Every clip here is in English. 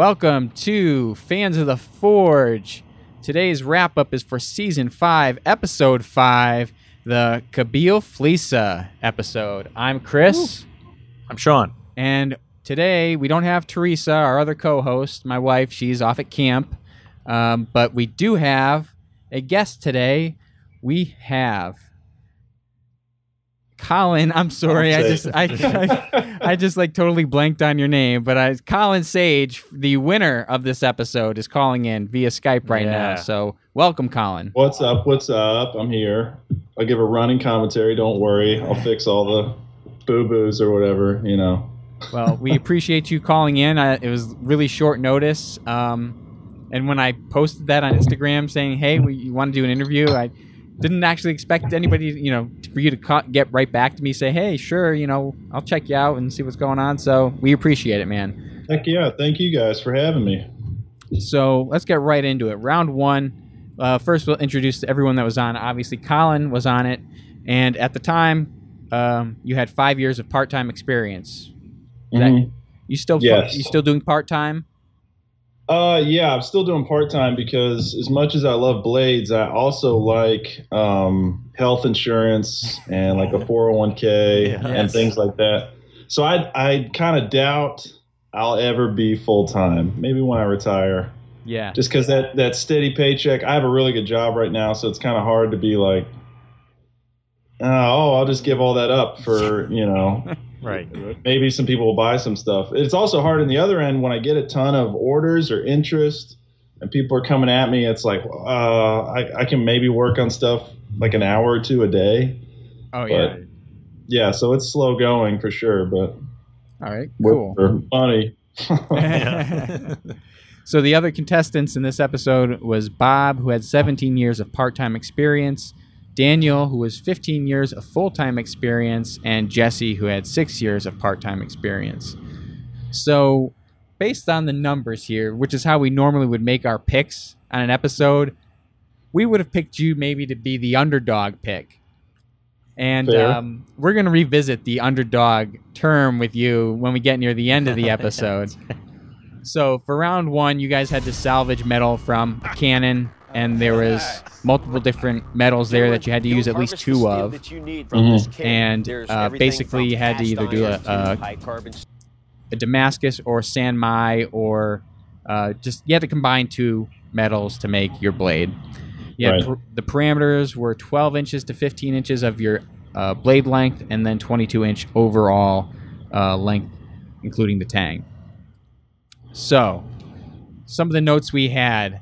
Welcome to Fans of the Forge. Today's wrap up is for season 5, episode 5, the Kabyle Flyssa episode. I'm Chris, I'm Sean. and today we don't have Teresa, our other co host, my wife. She's off at camp. Um, but we do have a guest today. We have Colin. I'm sorry, I just I, I I just like totally blanked on your name, but I Colin Sage, the winner of this episode, is calling in via Skype right now. So welcome, Colin. What's up? What's up? I'm here. I'll give a running commentary. Don't worry. I'll fix all the boo boos or whatever, you know. Well, we appreciate you calling in. I, it was really short notice. Um, and when I posted that on Instagram saying, "Hey, we you want to do an interview," I didn't actually expect anybody, you know, for you to ca- get right back to me, say, "Hey, sure, you know, I'll check you out and see what's going on." So we appreciate it, man. Heck yeah. Thank you guys for having me. So let's get right into it. Round one. Uh, first, we'll introduce everyone that was on. Obviously, Colin was on it, and at the time, um, you had five years of part-time experience. That- Mhm. You still Yes. you still doing part-time? Uh, yeah, I'm still doing part time because as much as I love blades, I also like um, health insurance and like a 401k Yes. and things like that. So I I kind of doubt I'll ever be full time. Maybe when I retire. Yeah. just because that that steady paycheck i have a really good job right now so it's kind of hard to be like oh i'll just give all that up for you know Right. maybe some people will buy some stuff it's also hard on the other end when i get a ton of orders or interest and people are coming at me it's like uh, I, I can maybe work on stuff like an hour or two a day Oh yeah. but yeah so it's slow going for sure but All right. Cool. Yeah. so the other contestants in this episode was Bob, who had 17 years of part-time experience, Daniel, who was 15 years of full-time experience, and Jesse, who had six years of part-time experience. So, based on the numbers here, which is how we normally would make our picks on an episode, we would have picked you maybe to be the underdog pick. And um, we're going to revisit the underdog term with you when we get near the end of the episode. So for round one, you guys had to salvage metal from a cannon, and there was multiple different metals there that you had to use at least two of. Mhm. And, uh, basically you had to either do a- a- A Damascus or San Mai, or uh, just you had to combine two metals to make your blade. Yeah, Right. per- the parameters were 12 inches to 15 inches of your uh, blade length, and then 22 inch overall uh, length, including the tang. So, some of the notes we had.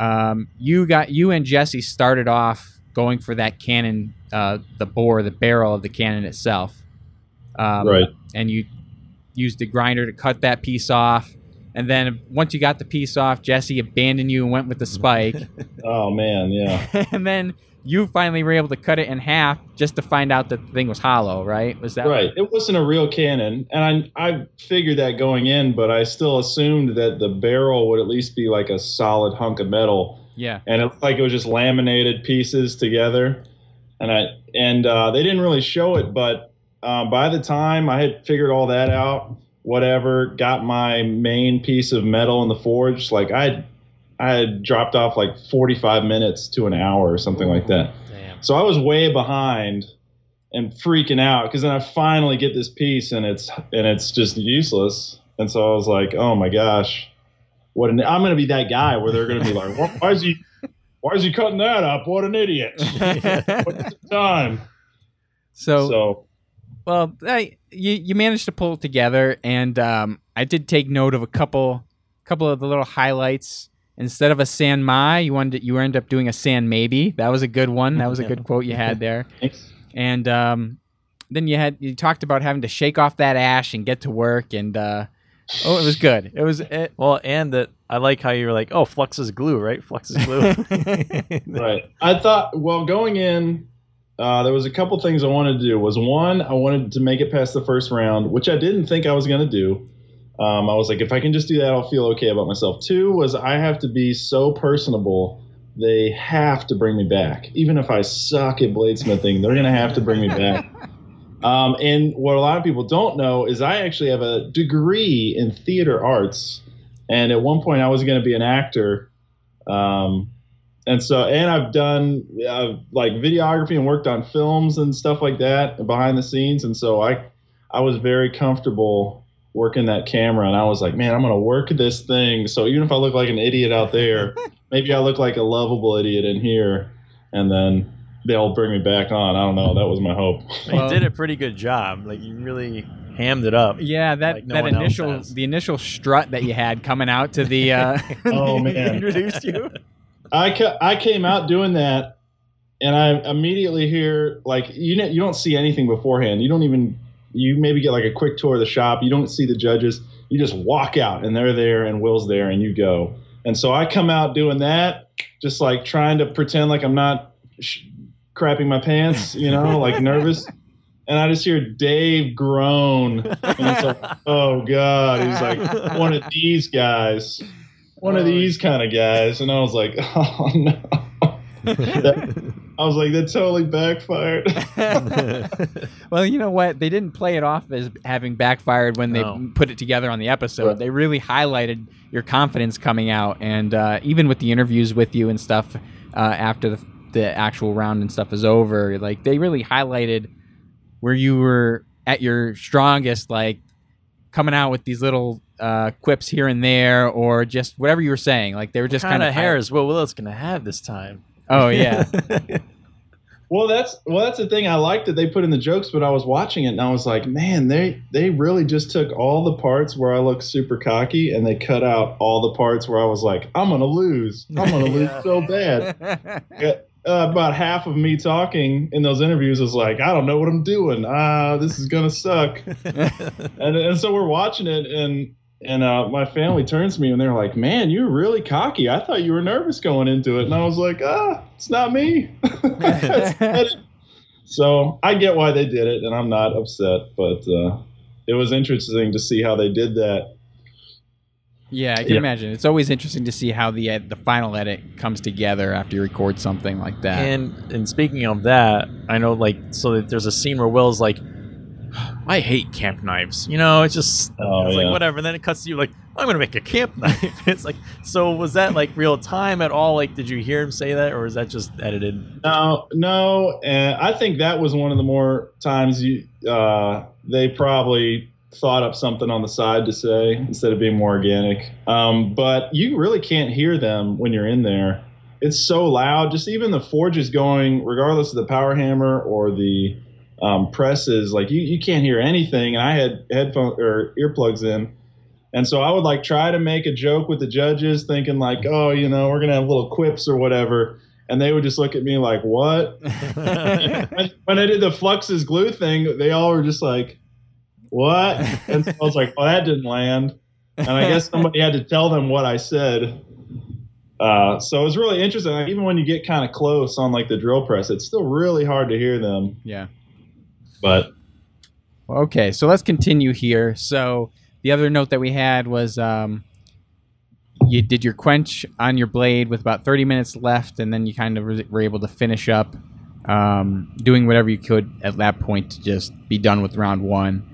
Um, you got you and Jesse started off going for that cannon, uh, the bore, the barrel of the cannon itself. Um, right and you used the grinder to cut that piece off. And then once you got the piece off, Jesse abandoned you and went with the spike. oh man yeah and then you finally were able to cut it in half just to find out that the thing was hollow, right? Was that right it wasn't a real cannon and I, I figured that going in but i still assumed that the barrel would at least be like a solid hunk of metal Yeah. and it looked like it was just laminated pieces together and i and uh, they didn't really show it but uh, by the time i had figured all that out whatever got my main piece of metal in the forge like i i had dropped off like 45 minutes to an hour or something like that Damn. so I was way behind and freaking out because then I finally get this piece and it's and it's just useless. And so I was like, oh my gosh, what an I'm gonna be that guy where they're gonna be like, why, why is he why is he cutting that up? What an idiot! What's the time? so, So well, I, you you managed to pull it together, and um, I did take note of a couple couple of the little highlights. Instead of a San Mai, you wanted you ended up doing a San Maybe. That was a good one. That was a good quote you had there. thanks. and um, then you had you talked about having to shake off that ash and get to work and uh, oh it was good it was it, Well, and that I like how you were like, oh, flux is glue, right? Flux is glue. right. I thought, well, going in, uh, there was a couple things I wanted to do. Was one, I wanted to make it past the first round, which I didn't think I was going to do. Um, I was like, if I can just do that, I'll feel okay about myself. Two was I have to be so personable. They have to bring me back, even if I suck at bladesmithing. They're going to have to bring me back. Um, and what a lot of people don't know is I actually have a degree in theater arts And at one point, I was going to be an actor. Um, and so, and I've done uh, like videography and worked on films and stuff like that behind the scenes. And so I, I was very comfortable working that camera. And I was like, man, I'm going to work this thing. So even if I look like an idiot out there, maybe I look like a lovable idiot in here. And then they'll bring me back on. I don't know. That was my hope. You did a pretty good job. Like you really hammed it up. Yeah, that Like no that initial the initial strut that you had coming out to the uh, Oh, man. introduced you. I, ca- I came out doing that, and I immediately hear like you know, you don't see anything beforehand. You don't even you maybe get like a quick tour of the shop. You don't see the judges. You just walk out, and they're there, and Wil's there, and you go. And so I come out doing that, just like trying to pretend like I'm not sh- crapping my pants, you know, like nervous. And I just hear Dave groan, and it's like, oh god, he's like one of these guys one of Oh. these kind of guys, and I was like, oh no. That- I was like, that totally backfired. Well, you know what? They didn't play it off as having backfired when they No. put it together on the episode. Right. They really highlighted your confidence coming out, and uh, even with the interviews with you and stuff uh, after the, the actual round and stuff is over, like they really highlighted where you were at your strongest, like coming out with these little uh, quips here and there, or just whatever you were saying. Like they were just kind kind of hair is Wil Willis gonna have this time. Oh yeah, well, that's well, that's the thing. I liked that they put in the jokes, but I was watching it and I was like, man, they they really just took all the parts where I look super cocky and they cut out all the parts where I was like, I'm gonna lose. I'm gonna lose so bad. uh, about half of me talking in those interviews is like, I don't know what I'm doing. Ah, this is gonna suck. and, and so we're watching it, and and uh, my family turns to me and they're like, "Man, you're really cocky. I thought you were nervous going into it." And I was like, "Ah, it's not me." so I get why they did it, and I'm not upset, but uh, it was interesting to see how they did that. Yeah, I can Yeah. imagine. It's always interesting to see how the ed- the final edit comes together after you record something like that. And and speaking of that, I know like so that there's a scene where Wil's like, I hate camp knives. You know, it's just Oh, it's yeah. like whatever. And then it cuts to you like, I'm gonna make a camp knife. it's like so was that like real time at all? Like did you hear him say that or is that just edited? No, no, and I think that was one of the more times you uh, they probably thought up something on the side to say instead of being more organic. Um, but you really can't hear them when you're in there. It's so loud. Just even the forges going, regardless of the power hammer or the um, presses, like you, you can't hear anything. And I had headphones or earplugs in. And so I would like try to make a joke with the judges, thinking like, oh, you know, we're gonna have little quips or whatever, and they would just look at me like, what? when, I did the fluxes glue thing, they all were just like, "What?" And so I was like, "Well, that didn't land." And I guess somebody had to tell them what I said. Uh, so it was really interesting. Like, even when you get kind of close on like the drill press, it's still really hard to hear them. yeah. But okay, so let's continue here. So the other note that we had was um, you did your quench on your blade with about 30 minutes left, and then you kind of were able to finish up um, doing whatever you could at that point to just be done with round one.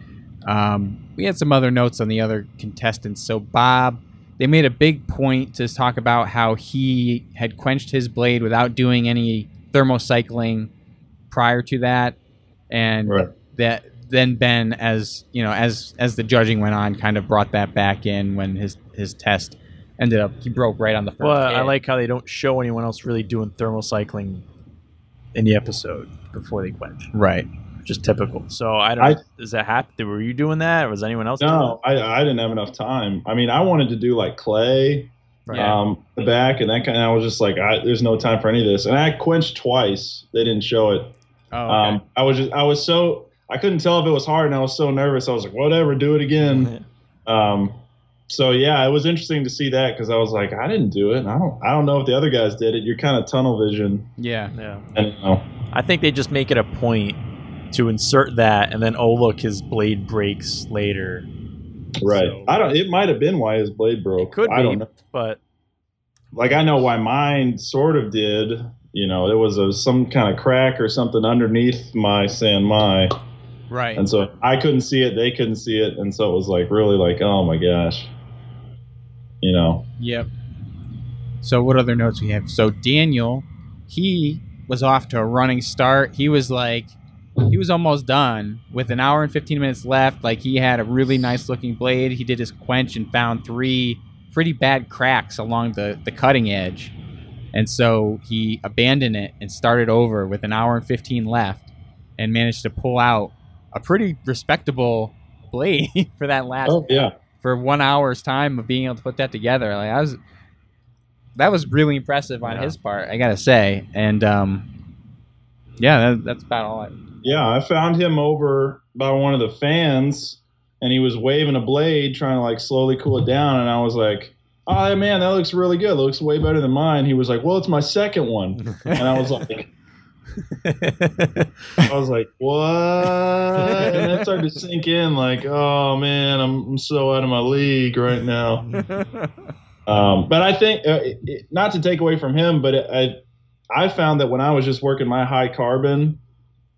Um, we had some other notes on the other contestants. So Bob, they made a big point to talk about how he had quenched his blade without doing any thermocycling prior to that, and Right. that then Ben, as you know, as as the judging went on, kind of brought that back in when his his test ended up he broke right on the first. But I like how they don't show anyone else really doing thermal cycling in the episode before they quench. right. Just typical. So I don't I- know. Does that happen? Were you doing that or was anyone else doing no, I, I didn't have enough time. I mean, I wanted to do like clay, Right. Um, the back, and that kind. Of, I was just like, I, there's no time for any of this. And I quenched twice. They didn't show it. Oh, okay. Um, I was just, I was so, I couldn't tell if it was hard, and I was so nervous. I was like, whatever, do it again. Um, so yeah, it was interesting to see that because I was like, I didn't do it. And I don't, I don't know if the other guys did it. You're kind of tunnel vision. yeah. Yeah. I don't know. I think they just make it a point to insert that and then oh look his blade breaks later. Right. So- I don't. It might have been why his blade broke. It could I don't know. but Like I know why mine sort of did. You know, there was a some kind of crack or something underneath my San Mai, Right. and so I couldn't see it. They couldn't see it, and so it was like really like, oh my gosh. you know. Yep. So what other notes we have? So Daniel, he was off to a running start. He was like he was almost done with an hour and 15 minutes left. Like he had a really nice looking blade. He did his quench and found three pretty bad cracks along the, the cutting edge. And so he abandoned it and started over with an hour and 15 left and managed to pull out a pretty respectable blade for that last Oh yeah, for one hour's time of being able to put that together. Like I was, that was really impressive on Yeah. his part, I gotta say. And um, yeah, that, that's about all. I, yeah. I found him over by one of the fans, and he was waving a blade, trying to like slowly cool it down. And I was like, "Oh man, that looks really good. It looks way better than mine." He was like, "Well, it's my second one," and I was like. I was like, what? And that started to sink in, like, oh man, I'm, I'm so out of my league right now. Um, but I think, uh, it, not to take away from him, but it, I, I found that when I was just working my high carbon,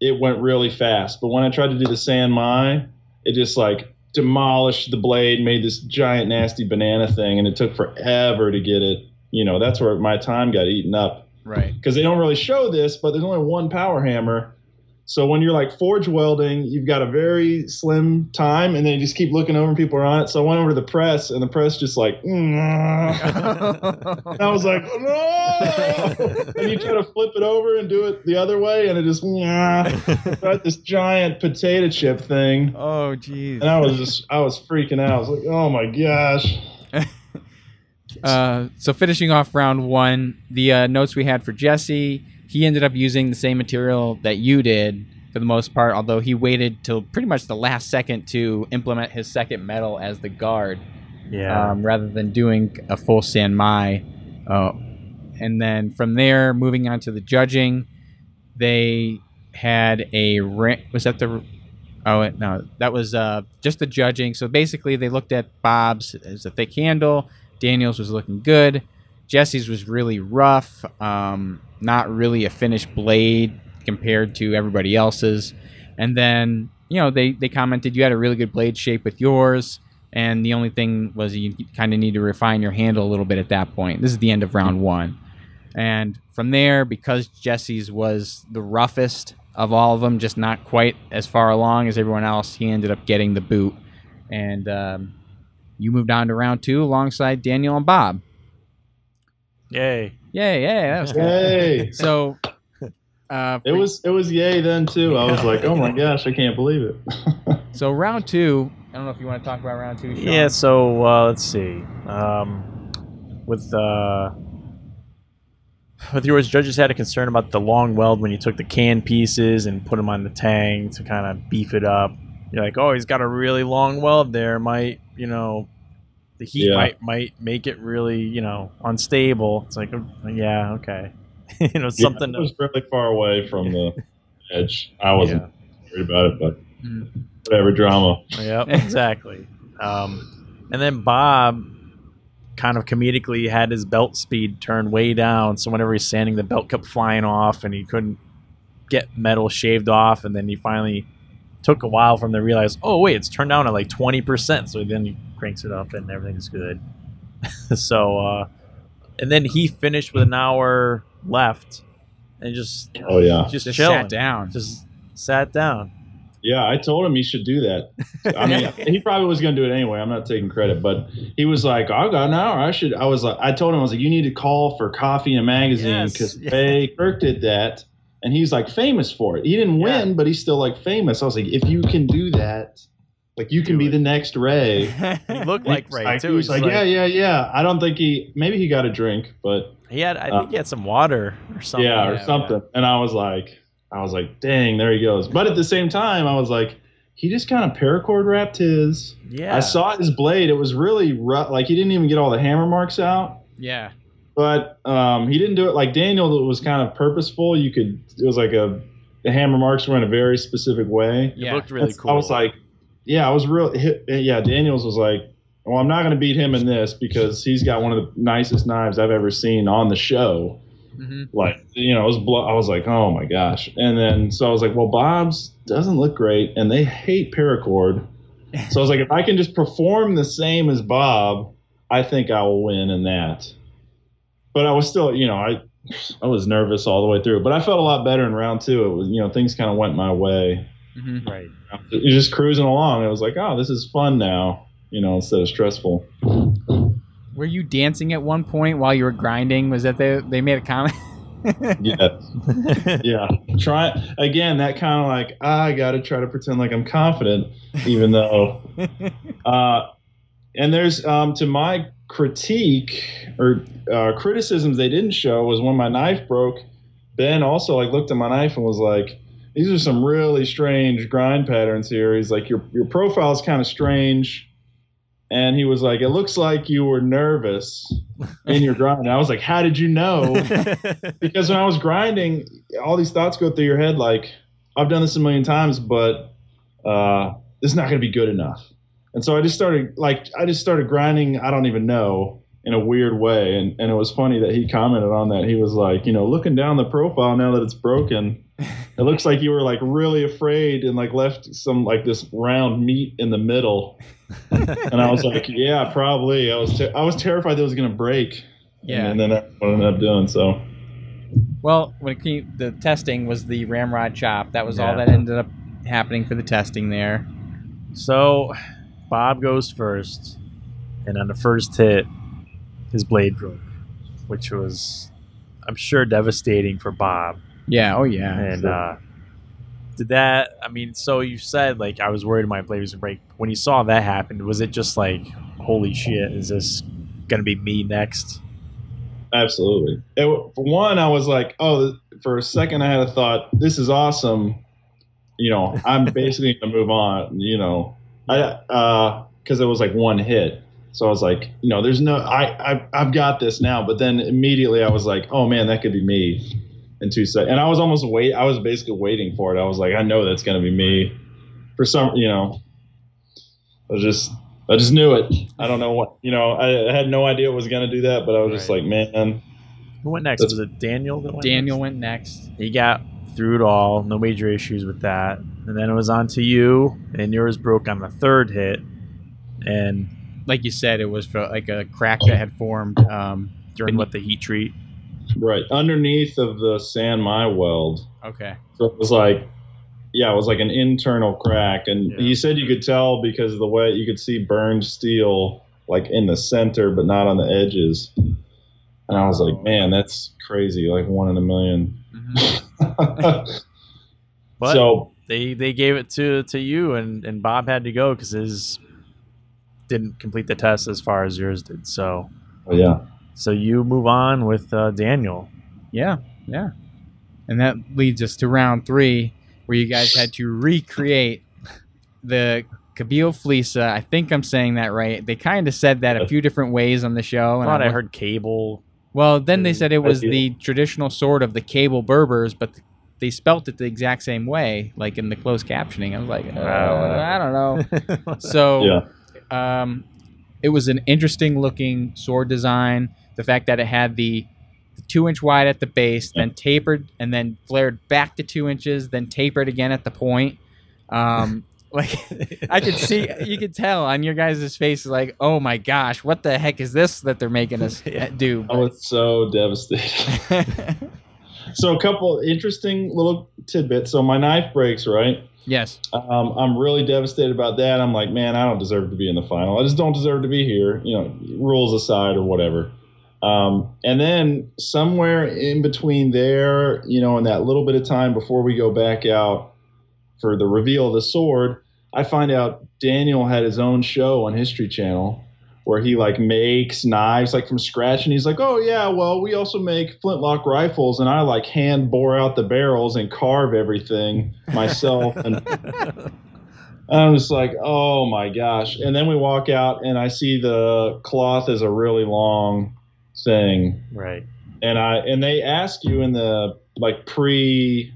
it went really fast. But when I tried to do the San Mai, it just like demolished the blade, made this giant nasty banana thing, and it took forever to get it. You know, that's where my time got eaten up right. because they don't really show this, but there's only one power hammer. So when you're like forge welding, you've got a very slim time, and then you just keep looking over and people are on it. So I went over to the press, and the press just like, and I was like, no! and you try to flip it over and do it the other way, and it just got this giant potato chip thing. oh, jeez. And I was just, I was freaking out. I was like, oh my gosh. Uh, so finishing off round one, the uh, notes we had for Jesse, he ended up using the same material that you did for the most part, although he waited till pretty much the last second to implement his second metal as the guard, yeah. um, rather than doing a full San Mai. Uh, and then from there, moving on to the judging, they had a ra- was that the oh wait, no that was uh, just the judging. So basically, they looked at Bob's as a thick handle. Daniels was looking good. Jesse's was really rough. Um, not really a finished blade compared to everybody else's. And then you know they they commented you had a really good blade shape with yours. And the only thing was you kind of need to refine your handle a little bit at that point. This is the end of round one. And from there, because Jesse's was the roughest of all of them, just not quite as far along as everyone else, he ended up getting the boot. And um, you moved on to round two alongside Daniel and Bob. Yay. Yay, yay, that was good. Hey. So, uh, It was it was yay then too. I was like, oh my gosh, I can't believe it. so round two. I don't know if you want to talk about round two. Sean. Yeah, so uh, let's see. Um, with uh, with yours, judges had a concern about the long weld when you took the can pieces and put them on the tang to kind of beef it up. You're like, oh, he's got a really long weld there. Might you know, the heat Yeah. might might make it really you know unstable. It's like, oh, yeah, okay, you know, something. Yeah, it was really far away from the edge. I wasn't worried about it, but Mm. whatever drama. Yep, exactly. Um, and then Bob kind of comedically had his belt speed turned way down, so whenever he's sanding, the belt kept flying off, and he couldn't get metal shaved off. And then he finally took a while from the realize, oh wait, it's turned down to like twenty percent. So then he cranks it up, and everything's good. so, uh, and then he finished with an hour left, and just Oh yeah, just, Just chilling, sat down. just sat down. yeah. I told him he should do that. I mean, he probably was going to do it anyway. I'm not taking credit, but he was like, "I got an hour. I should." I was like, I told him I was like, "You need to call for coffee and magazine Yes, because yeah. Ray Kirk did that, and he's like famous for it. He didn't Yeah. win, but he's still like famous. I was like, if you can do that, like you can Do be it. the next Ray. He looked like he's Ray He too. was He's like, yeah, yeah, yeah. I don't think he. Maybe he got a drink, but He had, I Uh, think he had some water or something. yeah, or yeah, something. And I was like, I was like, dang, there he goes. But at the same time, I was like, he just kind of paracord wrapped his. Yeah. I saw his blade. It was really rough. Like he didn't even get all the hammer marks out. yeah. But um, he didn't do it like Daniel. It was kind of purposeful. You could. It was like a. The hammer marks were in a very specific way. It Yeah. looked really That's- cool. I was like, yeah, I was real. hit- Yeah, Daniels was like, well, I'm not going to beat him in this because he's got one of the nicest knives I've ever seen on the show. hmm Like, you know, it was blo- I was like, oh my gosh. And then so I was like, well, Bob's doesn't look great, and they hate paracord. So I was like, if I can just perform the same as Bob, I think I will win in that. But I was still, you know, I I was nervous all the way through, but I felt a lot better in round two. It was, you know, things kind of went my way. Mhm. Right. You're just cruising along. It was like, oh, this is fun now, you know, instead of stressful. Were you dancing at one point while you were grinding? Was that they they made a comment? Yeah, yeah. Try again. That kind of like ah, I got to try to pretend like I'm confident, even though. Uh, and there's um, to my critique or uh, criticisms they didn't show was when my knife broke. Ben also like looked at my knife and was like, "These are some really strange grind patterns here." He's like, "Your your profile is kind of strange." And he was like, "It looks like you were nervous in your grind." And I was like, "How did you know?" because when I was grinding, all these thoughts go through your head like, I've done this a million times, but uh, is not going to be good enough. And so I just started like I just started grinding. I don't even know in a weird way, and and it was funny that he commented on that. He was like, you know, looking down the profile now that it's broken, it looks like you were like really afraid and like left some like this round meat in the middle. And I was like, yeah, probably. I was ter- I was terrified that it was going to break. Yeah. And then that's what I ended up doing. So. Well, when came, the testing was the ramrod chop. That was all that ended up happening for the testing there. So, Bob goes first, and on the first hit, his blade broke, which was, I'm sure, devastating for Bob. Yeah. Oh yeah. And uh, did that? I mean, so you said like I was worried my blade was gonna break. When you saw that happen, was it just like, holy shit, is this gonna be me next? Absolutely. It, for one, I was like, oh, for a second, I had a thought, this is awesome. You know, I'm basically going to move on, you know, I, uh, cause it was like one hit. So I was like, you know, there's no, I, I, I've got this now. But then immediately I was like, oh man, that could be me in two seconds. And I was almost wait, I was basically waiting for it. I was like, I know that's going to be me for some, you know, I was just, I just knew it. I don't know what, you know, I, I had no idea it was going to do that, but I was just like, man, Who went next? That's- was it Daniel? That went Daniel next? went next. He got through it all, no major issues with that. And then it was on to you, and yours broke on the third hit. And Like you said, it was for like a crack that had formed. Um, during what the heat treat. Right underneath of the San Mai weld. okay. So it was like, yeah, it was like an internal crack, and Yeah. he said you could tell because of the way you could see burned steel like in the center, but not on the edges. And I was like, man, that's crazy, like one in a 1000000 Mhm. But so they they gave it to to you, and and Bob had to go because his didn't complete the test as far as yours did. So yeah, so you move on with uh, Daniel. Yeah. Yeah. And that leads us to round three, where you guys had to recreate the Kabyle Flyssa. I think I'm saying that right. They kind of said that a few different ways on the show. I thought I looked- heard cable. Well, then they said it was the traditional sword of the cable Berbers, but they spelt it the exact same way, like in the closed captioning. I was like, uh, I don't know. So, yeah, um, it was an interesting looking sword design. The fact that it had the, the two inch wide at the base, then tapered, and then flared back to two inches, then tapered again at the point. Um, like I could see, you could tell on your guys' faces, like, oh my gosh, what the heck is this that they're making us Yeah. do? I was so devastated. so a couple interesting little tidbits. So my knife breaks, right? yes. Um, I'm really devastated about that. I'm like, man, I don't deserve to be in the final. I just don't deserve to be here. You know, rules aside or whatever. Um, and then somewhere in between there, you know, in that little bit of time before we go back out for the reveal of the sword, I find out Daniel had his own show on History Channel where he like makes knives like from scratch. And he's like oh yeah well we also make flintlock rifles and i like hand bore out the barrels and carve everything myself. And i'm just like oh my gosh. And then we walk out and i see the cloth is a really long thing right. and I and they ask you in the like pre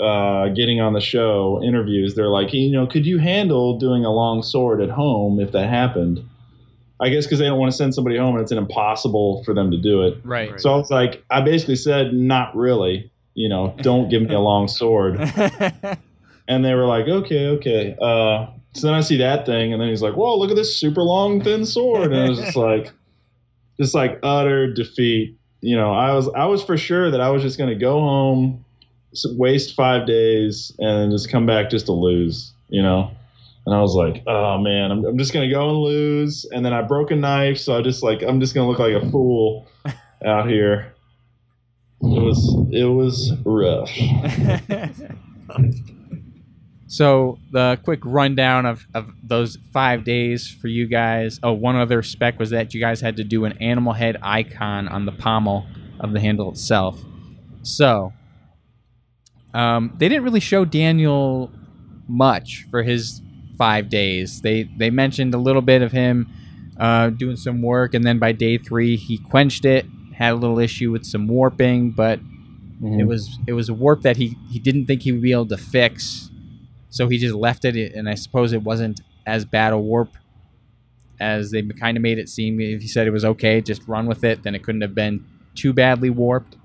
uh, getting on the show interviews, they're like, you know, could you handle doing a long sword at home if that happened? I guess because they don't want to send somebody home and it's an impossible for them to do it. Right. Right. So I was like, I basically said, not really. You know, don't give me a long sword. And they were like, okay, okay. Uh, so then I see that thing, and then he's like, whoa, look at this super long, thin sword. And I was just like, just like utter defeat. You know, I was I was for sure that I was just going to go home, waste five days, and just come back just to lose. You know, and I was like, oh man, I'm, I'm just going to go and lose. And then I broke a knife, so I just like I'm just going to look like a fool out here. It was it was rough. so the quick rundown of, of those five days for you guys. Oh, one other spec was that you guys had to do an animal head icon on the pommel of the handle itself. So um, they didn't really show Daniel much for his five days. They they mentioned a little bit of him uh, doing some work, and then by day three he quenched it. Had a little issue with some warping, but it was it was a warp that he he didn't think he would be able to fix, so he just left it. And I suppose it wasn't as bad a warp as they kind of made it seem. If he said it was okay, just run with it, then it couldn't have been too badly warped.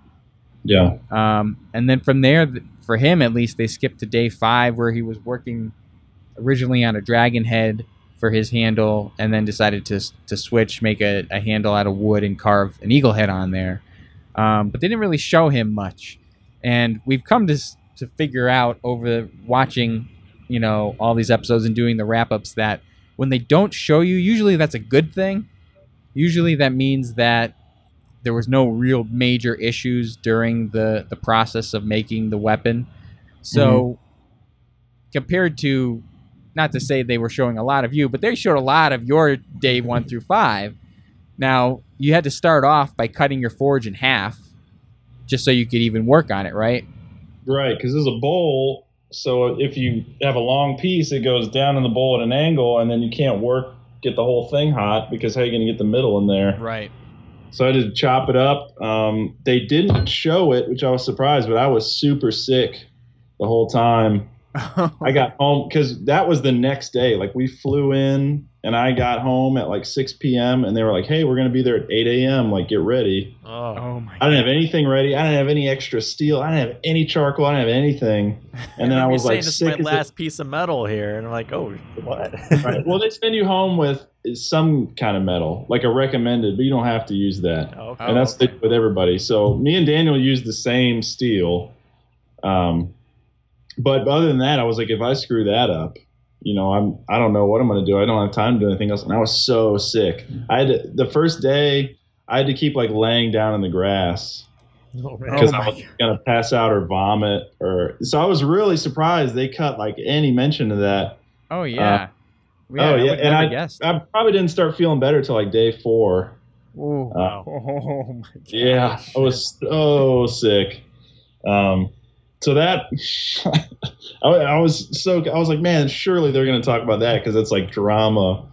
yeah. Um, and then from there, for him at least, they skipped to day five where he was working originally on a dragon head for his handle, and then decided to to switch, make a, a handle out of wood, and carve an eagle head on there. Um, but they didn't really show him much, and we've come to to figure out over watching, you know, all these episodes and doing the wrap ups that when they don't show you, usually that's a good thing. Usually that means that there was no real major issues during the the process of making the weapon. So mm-hmm. compared to not to say they were showing a lot of you, but they showed a lot of your day 1 through 5. Now, you had to start off by cutting your forge in half just so you could even work on it, right? Right, because there's a bowl. So if you have a long piece, it goes down in the bowl at an angle, and then you can't work get the whole thing hot because how are you going to get the middle in there? Right. So I to chop it up. Um, they didn't show it, which I was surprised, but I was super sick the whole time. I got home because that was the next day. Like we flew in, and I got home at like 6 p.m. and they were like, "Hey, we're going to be there at 8 a.m. Like get ready." Oh, Oh my I didn't have anything ready. I didn't have any extra steel. I didn't have any charcoal. I didn't have anything. And then I was like, this is my sick as a- last piece of metal here, and I'm like, oh, what? right. Well, they send you home with some kind of metal, like a recommended, but you don't have to use that. okay. and that's the, with everybody. So me and Daniel used the same steel. Um, but other than that, I was like, if I screw that up, you know, I'm I don't know what I'm gonna do. I don't have time to do anything else. And I was so sick. I had to, the first day I had to keep like laying down in the grass Oh, because Oh I was gonna pass out or vomit or. So I was really surprised they cut like any mention of that. Oh yeah. yeah oh yeah, would and I guessed. I probably didn't start feeling better till like day four. Ooh. Uh, oh my gosh. Yeah, I was so sick. Um, so that I, I was so I was like, man, surely they're going to talk about that because it's like drama.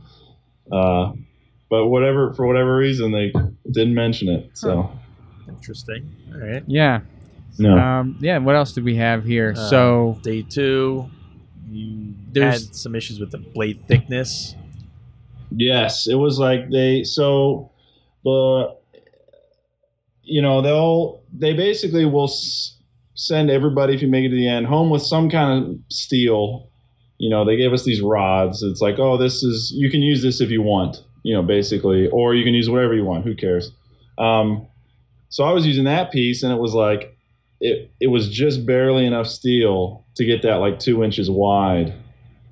Uh, but whatever for whatever reason they didn't mention it. So Interesting. All right. Yeah. no, Um, yeah. What else did we have here? Uh, so Day two, you There's- had some issues with the blade thickness. yes, it was like they so the you know they'll they basically will s- send everybody if you make it to the end home with some kind of steel. You know they gave us these rods. It's like oh this is you can use this if you want you know basically or you can use whatever you want who cares? Um, so i was using that piece and it was like it, it was just barely enough steel to get that like two inches wide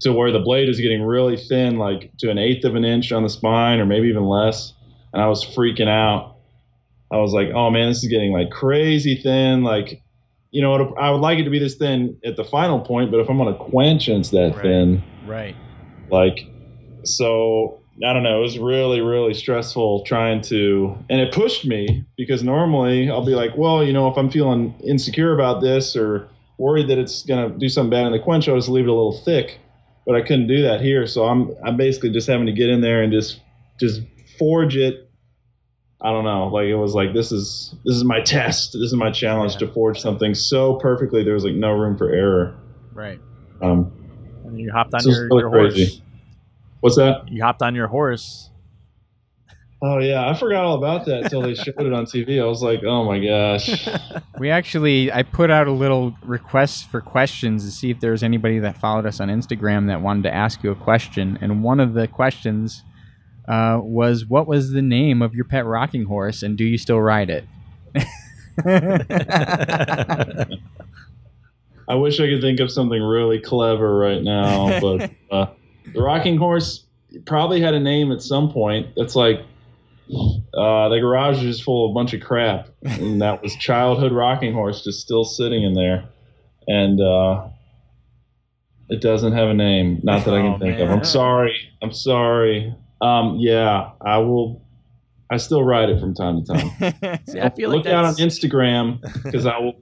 to where the blade is getting really thin like to an eighth of an inch on the spine or maybe even less. And i was freaking out. I was like oh man this is getting like crazy thin. Like you know, I would like it to be this thin at the final point, but if I'm going to quench and it's that Right. thin, right. like, so I don't know. It was really, really stressful trying to, and it pushed me because normally I'll be like, well, you know, if I'm feeling insecure about this or worried that it's going to do something bad in the quench, I'll just leave it a little thick. But I couldn't do that here, so I'm I'm basically just having to get in there and just just forge it. I don't know. Like it was like this is this is my test. This is my challenge Yeah. to forge something so perfectly. There was like no room for error. Right. Um, And you hopped on your, really your horse. crazy. what's that? You hopped on your horse. Oh yeah, I forgot all about that until they showed it on TV. I was like, oh my gosh. We actually, I put out a little request for questions to see if there was anybody that followed us on Instagram that wanted to ask you a question. And one of the questions uh, was what was the name of your pet rocking horse, and do you still ride it? I wish I could think of something really clever right now, but uh, the rocking horse probably had a name at some point. That's like uh, the garage is full of a bunch of crap, and that was childhood rocking horse just still sitting in there, and uh, it doesn't have a name. Not that I can Oh, think of. I'm sorry. I'm sorry. Um, yeah, I will. I still ride it from time to time. See, I feel like Look out on Instagram because I will.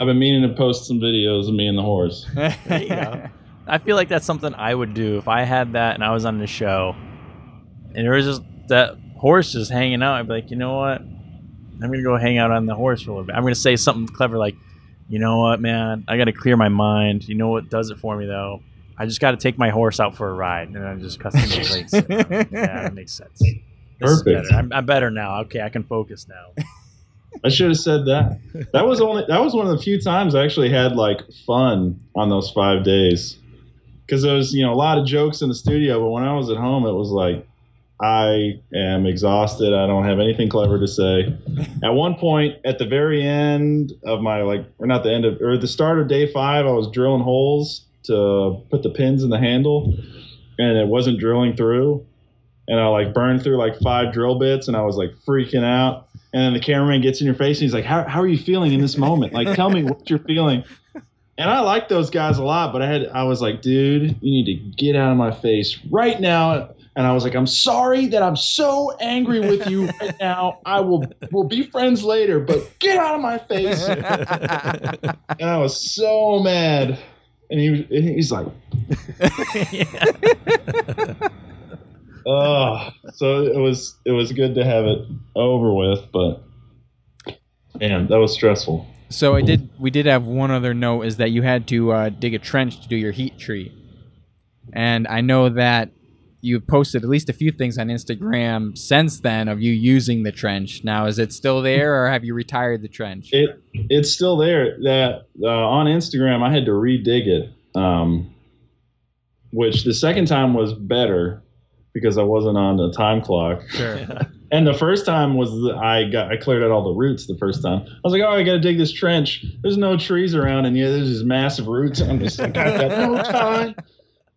I've been meaning to post some videos of me and the horse. There you go. I feel like that's something I would do if I had that and I was on the show, and there was just that horse just hanging out. I'd be like, you know what? I'm gonna go hang out on the horse for a little bit. I'm gonna say something clever like, you know what, man? I gotta clear my mind. You know what does it for me though? I just got to take my horse out for a ride, and I'm just custom made legs. yeah, that makes sense. This Perfect. better. I'm, I'm better now. Okay, I can focus now. I should have said that. That was only that was one of the few times I actually had like fun on those five days. Because there was you know a lot of jokes in the studio, but when I was at home, it was like I am exhausted. I don't have anything clever to say. At one point, at the very end of my like, or not the end of, or the start of day five, I was drilling holes to put the pins in the handle, and it wasn't drilling through. And I like burned through like five drill bits, and I was like freaking out. And then the cameraman gets in your face, and he's like, "How how are you feeling in this moment? Like, tell me what you're feeling." And I like those guys a lot, but I had I was like, dude, you need to get out of my face right now. And I was like, I'm sorry that I'm so angry with you right now. I will we'll be friends later, but get out of my face. And I was so mad. And he and he's like, oh, so it was it was good to have it over with, but man, that was stressful. so I did. We did have one other note is that you had to uh, dig a trench to do your heat treat, and I know that you've posted at least a few things on Instagram since then of you using the trench. Now, is it still there, or have you retired the trench? It it's still there. That uh, on Instagram, I had to redig it, um, which the second time was better because I wasn't on the time clock. Sure. And the first time was I got I cleared out all the roots the first time. I was like, oh, I got to dig this trench. There's no trees around, and yeah, there's these massive roots. I'm just like, I got no time.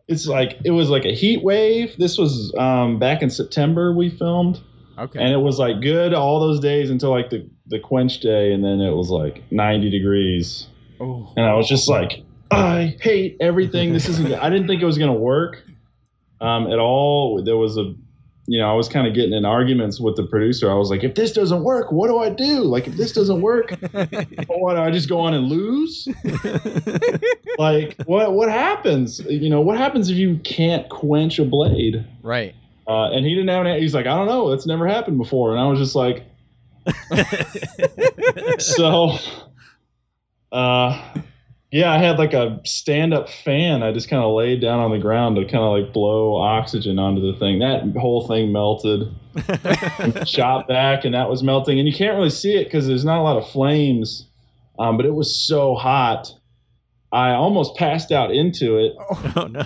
It's like it was like a heat wave. This was um, back in September we filmed Okay. and it was like good all those days until like the the quench day and then it was like 90 degrees oh. and i was just like i hate everything this isn't i didn't think it was going to work um, at all there was a you know i was kind of getting in arguments with the producer i was like if this doesn't work what do i do like if this doesn't work what do i just go on and lose like what what happens you know what happens if you can't quench a blade Right. uh, and he didn't have an. He's like, I don't know. That's never happened before. And I was just like, so, uh, yeah, I had like a stand-up fan. I just kind of laid down on the ground to kind of like blow oxygen onto the thing. That whole thing melted, shot back, and that was melting. And you can't really see it because there's not a lot of flames. Um, but it was so hot, I almost passed out into it. oh no.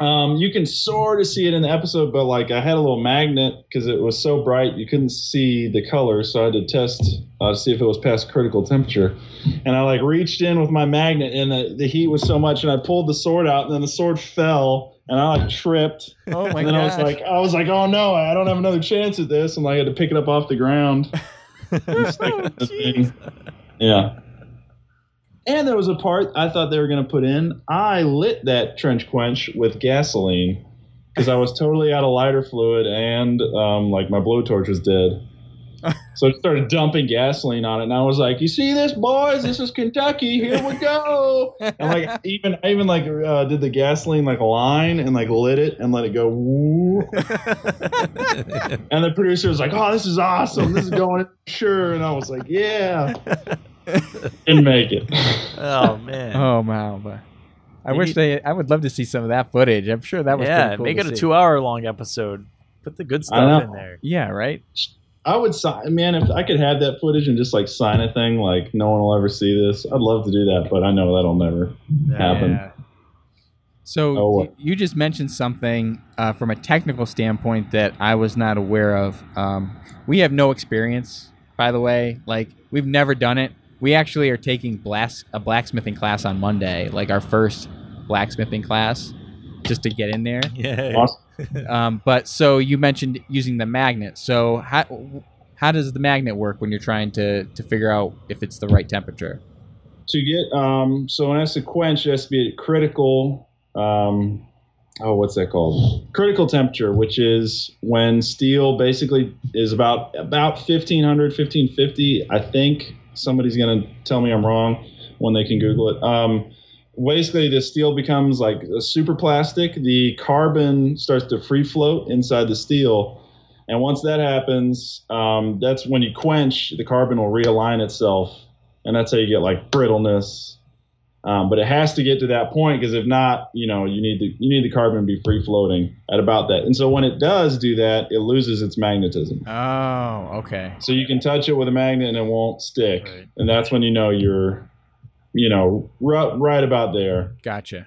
Um, you can sort of see it in the episode, but like I had a little magnet because it was so bright you couldn't see the color, so I had to test uh, to see if it was past critical temperature. And I like reached in with my magnet, and the, the heat was so much, and I pulled the sword out, and then the sword fell, and I like tripped. Oh my god. and then I was like, I was like, oh no, I don't have another chance at this, and I had to pick it up off the ground. and stick it in the thing. Yeah. And there was a part I thought they were going to put in. I lit that trench quench with gasoline because I was totally out of lighter fluid and um, like my blowtorch was dead. So I started dumping gasoline on it, and I was like, "You see this, boys? This is Kentucky. Here we go!" And like even I even like uh, did the gasoline like a line and like lit it and let it go. Woo. And the producer was like, "Oh, this is awesome. This is going for sure." And I was like, "Yeah." Didn't make it. oh man. Oh wow. But I You wish need- they. I would love to see some of that footage. I'm sure that was yeah, pretty cool make to it a see. two-hour-long episode. Put the good I stuff in there. Yeah. Right. I would sign, man. If I could have that footage and just like sign a thing, like no one will ever see this. I'd love to do that, but I know that'll never happen. Yeah. So Oh, y- you just mentioned something uh, from a technical standpoint that I was not aware of. Um, we have no experience, by the way. Like we've never done it. We actually are taking blas- a blacksmithing class on Monday, like our first blacksmithing class, just to get in there. Yeah. Awesome. Um, but so you mentioned using the magnet. So how how does the magnet work when you're trying to to figure out if it's the right temperature? to get um so when it has to quench it has to be at critical um oh what's that called critical temperature which is when steel basically is about about 1500 1550 i think somebody's going to tell me i'm wrong when they can google it. Um basically the steel becomes like a super plastic. The carbon starts to free float inside the steel. And once that happens um, that's when you quench the carbon will realign itself. And that's how you get like brittleness. Um, but it has to get to that point because if not, you know, you need the you need the carbon to be free floating at about that. And so when it does do that, it loses its magnetism. Oh, okay. So you can touch it with a magnet and it won't stick, Right. and that's when you know you're, you know, right, right about there. Gotcha.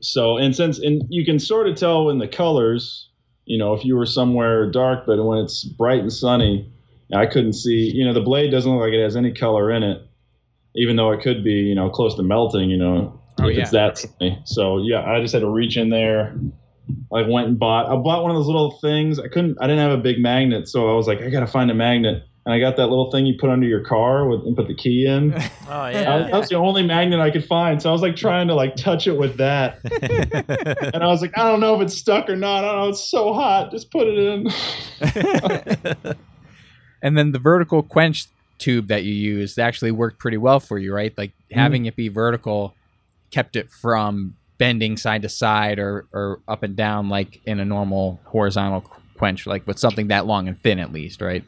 So and since and you can sort of tell in the colors, you know, if you were somewhere dark, but when it's bright and sunny, I couldn't see. You know, the blade doesn't look like it has any color in it, even though it could be, you know, close to melting. You know, Oh, if yeah. it's that sunny. So yeah, I just had to reach in there. I went and bought. I bought one of those little things. I couldn't. I didn't have a big magnet, so I was like, I gotta find a magnet. And I got that little thing you put under your car with, and put the key in. Oh That, yeah. that was the only magnet I could find. So I was like trying to like touch it with that. And I was like, I don't know if it's stuck or not. I don't know. It's so hot. Just put it in. And then the vertical quench tube that you used actually worked pretty well for you, right? Like having it be vertical kept it from bending side to side or, or up and down like in a normal horizontal quench, like with something that long and thin at least, right?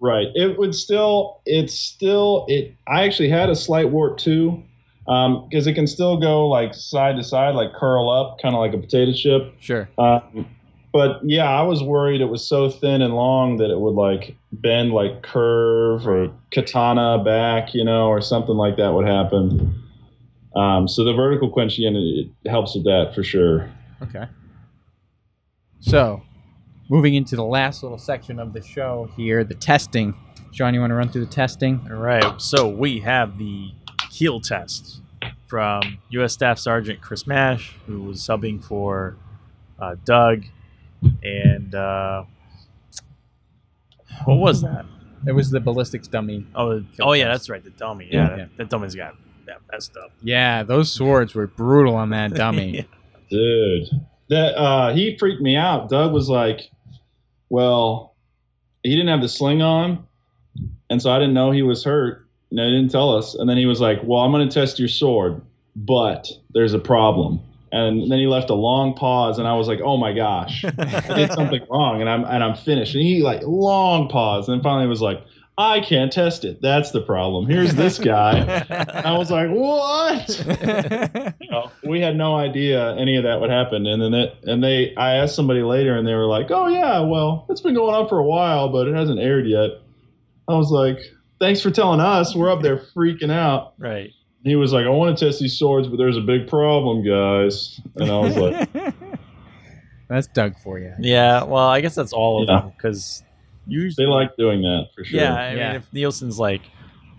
Right. It would still. It's still. It. I actually had a slight warp too, because it can still go like side to side, like curl up, kind of like a potato chip. Sure. Um, but yeah, I was worried it was so thin and long that it would like bend, like curve or katana back, you know, or something like that would happen. Um, so the vertical quench again, it helps with that for sure. Okay. So, moving into the last little section of the show here, the testing. Sean, you want to run through the testing? All right. So we have the kill test from U.S. Staff Sergeant Chris Mash, who was subbing for uh, Doug, and uh, what was that? It was the ballistics dummy. Oh, Heel oh yeah, that's right. The dummy. Yeah, Yeah. That, that dummy's got that messed up. Yeah, those swords were brutal on that dummy. Dude, that uh, he freaked me out. Doug was like, "Well, he didn't have the sling on, and so I didn't know he was hurt, and they didn't tell us. And then he was like, "Well, I'm going to test your sword, but there's a problem." And then he left a long pause, and I was like, "Oh my gosh, I did something wrong," and I'm and I'm finished. And he like long pause, and then finally was like, "I can't test it. That's the problem. Here's this guy." I was like, "What?" you know, we had no idea any of that would happen. And then it, and they, I asked somebody later, and they were like, "Oh yeah, well, it's been going on for a while, but it hasn't aired yet." I was like, "Thanks for telling us. We're up there freaking out." right. He was like, "I want to test these swords, but there's a big problem, guys." And I was like, That's Doug for you. Yeah. Well, I guess that's all of Yeah. them because usually "They like doing that for sure." Yeah, I Yeah. mean, if Neilson's like,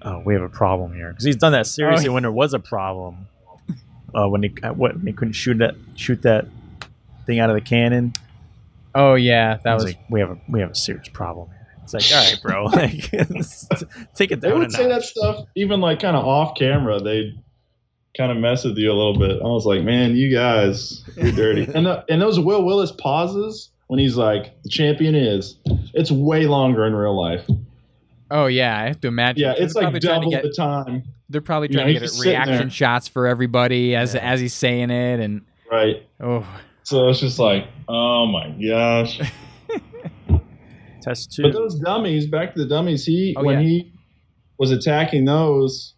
"Oh, we have a problem here," because he's done that seriously Oh, when there was a problem, uh, when he uh, what when he couldn't shoot that shoot that thing out of the cannon. Oh yeah, that That was was like, we have a we have a serious problem. here." It's like, all right, bro, like, take it They down. a would say that stuff even like kind of off camera. They kind of mess with you a little bit. I was like, man, you guys, you're dirty. and the, and those Wil Willis pauses when he's like, the champion is. It's way longer in real life. Oh yeah, I have to imagine. Yeah, it's like probably double get- the time. They're probably you know, trying to get reaction shots for everybody as Yeah. as he's saying it, and Right. oh, So it's just like, oh my gosh. Test two. But those dummies, back to the dummies, he Oh, when yeah. he was attacking those,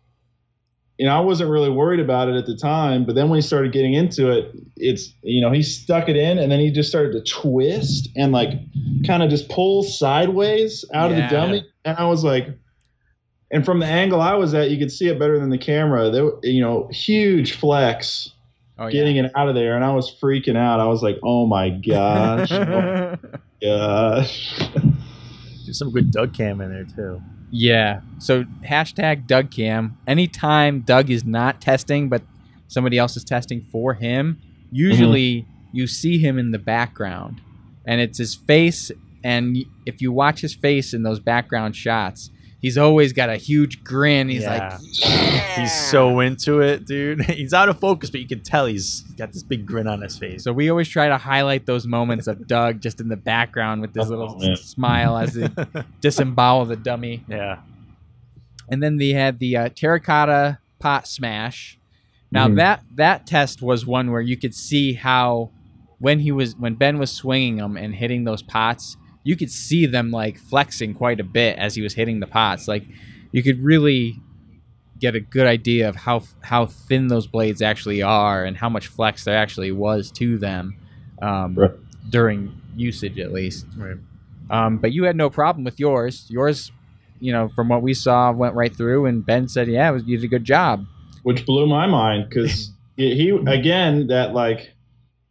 you know, I wasn't really worried about it at the time. But then when he started getting into it, it's you know, he stuck it in and then he just started to twist and like kind of just pull sideways out Yeah. of the dummy. And I was like, and from the angle I was at, you could see it better than the camera. There, were, you know, huge flex Oh getting it out of there, and I was freaking out. I was like, "Oh my gosh, oh gosh!" There's some good Doug Cam in there too. Yeah. So hashtag Doug Cam. Anytime Doug is not testing, but somebody else is testing for him, usually you see him in the background, and it's his face. And if you watch his face in those background shots, he's always got a huge grin. He's Yeah. like, He's so into it, dude. He's out of focus, but you can tell he's got this big grin on his face. So we always try to highlight those moments of Doug just in the background with this Oh, little man. smile as he disembowel the dummy. yeah. and then they had the uh, terracotta pot smash. Now Mhm. that that test was one where you could see how when he was when Ben was swinging them and hitting those pots, you could see them like flexing quite a bit as he was hitting the pots. Like you could really get a good idea of how how thin those blades actually are and how much flex there actually was to them um, Right. during usage at least. Right. Um, but you had no problem with yours. Yours, you know, from what we saw, went right through. And Ben said, "Yeah, it was, you did a good job." which blew my mind because he again that like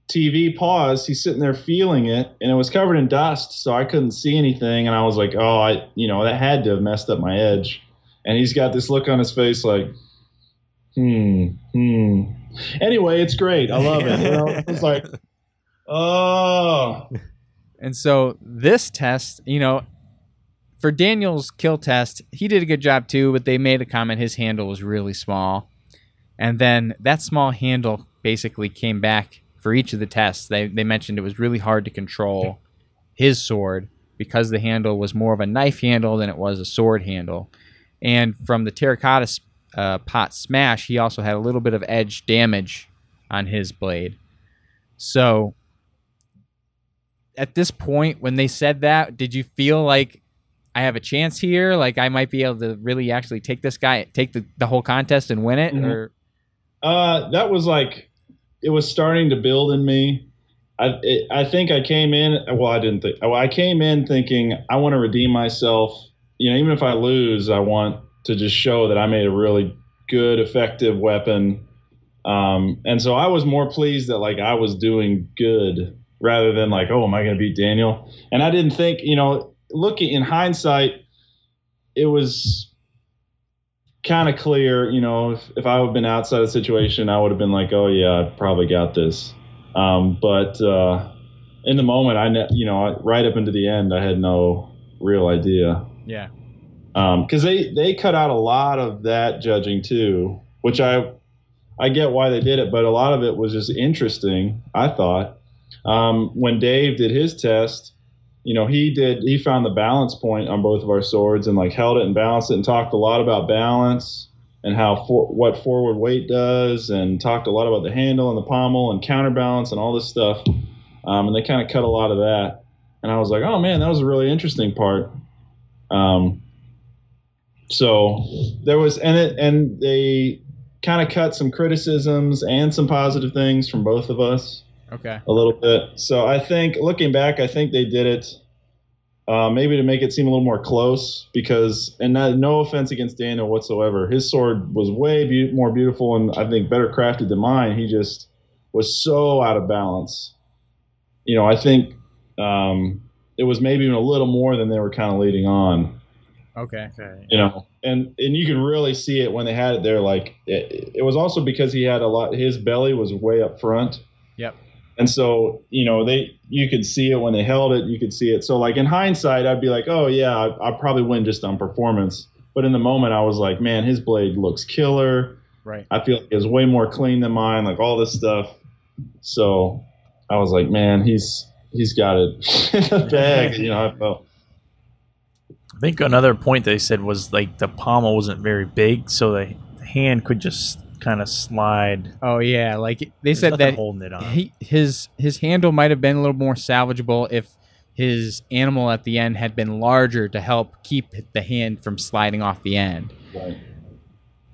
TV pause. He's sitting there feeling it, and it was covered in dust, so I couldn't see anything. And I was like, "Oh, I, you know, that had to have messed up my edge." And he's got this look on his face, like, "Hmm, hmm." Anyway, it's great. I love it. You know, it's like, oh, And so this test, you know, for Daniel's kill test, he did a good job too. But they made a comment his handle was really small, and then that small handle basically came back for each of the tests. They they mentioned it was really hard to control his sword because the handle was more of a knife handle than it was a sword handle. And from the terracotta uh, pot smash, he also had a little bit of edge damage on his blade. So at this point, when they said that, did you feel like I have a chance here? Like I might be able to really actually take this guy, take the, the whole contest and win it? Mhm. Or Uh, that was like it was starting to build in me. I it, I think I came in. Well, I didn't think. Well, I came in thinking I want to redeem myself. You know, even if I lose, I want to just show that I made a really good, effective weapon. Um, and so I was more pleased that like I was doing good rather than like, oh, am I going to beat Daniel? And I didn't think, you know, looking in hindsight, it was kind of clear, you know, if, if I would have been outside of the situation, I would have been like, oh, yeah, I probably got this. Um, but uh, in the moment, I, ne- you know, I, right up into the end, I had no real idea. yeah, Because they, they cut out a lot of that judging too, which I, I get why they did it, but a lot of it was just interesting, I thought. Um, when Dave did his test, you know, he did he found the balance point on both of our swords and like held it and balanced it and talked a lot about balance and how for, what forward weight does and talked a lot about the handle and the pommel and counterbalance and all this stuff. Um, and they kind of cut a lot of that. And I was like, oh man, that was a really interesting part. Um, so there was and it and they kind of cut some criticisms and some positive things from both of us okay, a little bit. So I think looking back, I think they did it uh, maybe to make it seem a little more close because, and not, no offense against Daniel whatsoever, his sword was way be- more beautiful and I think better crafted than mine. He just was so out of balance. You know, I think um, it was maybe even a little more than they were kind of leading on okay, Okay. you know and and you can really see it when they had it there like it, it was also because he had a lot his belly was way up front Yep. And so you know they you could see it when they held it you could see it. So like in hindsight i'd be like oh yeah i, I probably win just on performance. But in the moment i was like man his blade looks killer. Right. i feel like it's way more clean than mine like all this stuff. So i was like man he's he's got it in the bag you know i felt. I think another point they said was like the pommel wasn't very big, so the hand could just kind of slide. Oh yeah, like they There's said that holding it on. he, his his handle might have been a little more salvageable if his animal at the end had been larger to help keep the hand from sliding off the end. right.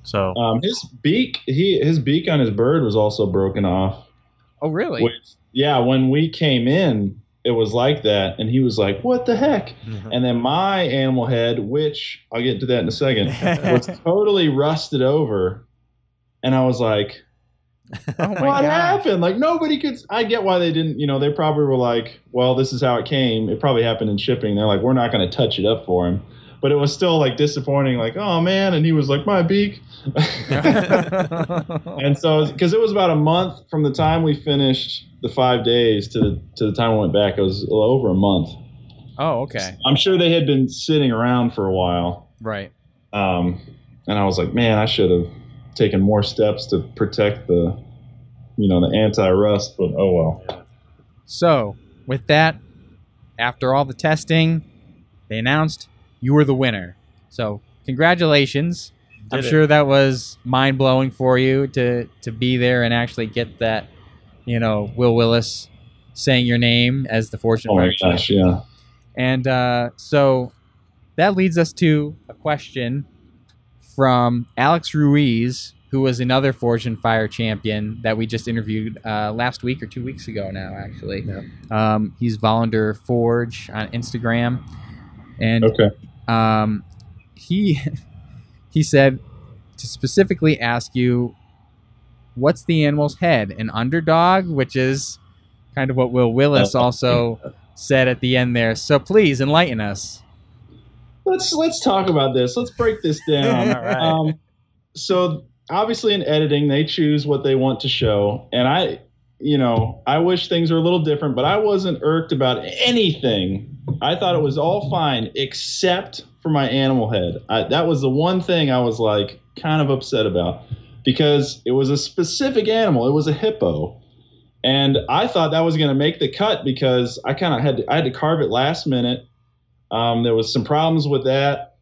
so Um, his beak, he his beak on his bird was also broken off. Oh really? Which, yeah, when we came in, it was like that, and he was like, "What the heck?" And then my animal head, which I'll get to that in a second, was totally rusted over, and I was like, Oh what god. happened? Like nobody could. I get why they didn't. You know, they probably were like, "Well, this is how it came." It probably happened in shipping. They're like, "We're not going to touch it up for him." But it was still like disappointing. Like, oh man, and he was like, "My beak." and so, because it was about a month from the time we finished the five days to the to the time we went back, it was a over a month. oh, okay. I'm sure they had been sitting around for a while. Right. Um, and I was like, man, I should have taken more steps to protect the, you know, the anti-rust. But oh well. So, with that, after all the testing, they announced you were the winner. So, congratulations. I'm it. sure that was mind blowing for you to to be there and actually get that, you know, Wil Willis saying your name as the Fortune Oh my gosh, yeah. And uh, so that leads us to a question from Alex Ruiz, who was another Forged in Fire champion that we just interviewed uh, last week or two weeks ago now, actually. Um, he's Volunteer Forge on Instagram. And Okay. um, he he said to specifically ask you, what's the animal's head? An underdog, which is kind of what Wil Willis also said at the end there. So please enlighten us. Let's let's talk about this. Let's break this down. All right. um, so obviously in editing, they choose what they want to show, and I, you know, I wish things were a little different, but I wasn't irked about anything. I thought it was all fine except for my animal head. I, that was the one thing I was like kind of upset about because it was a specific animal. It was a hippo. And I thought that was going to make the cut because I kind of had to, I had to carve it last minute. Um, there was some problems with that,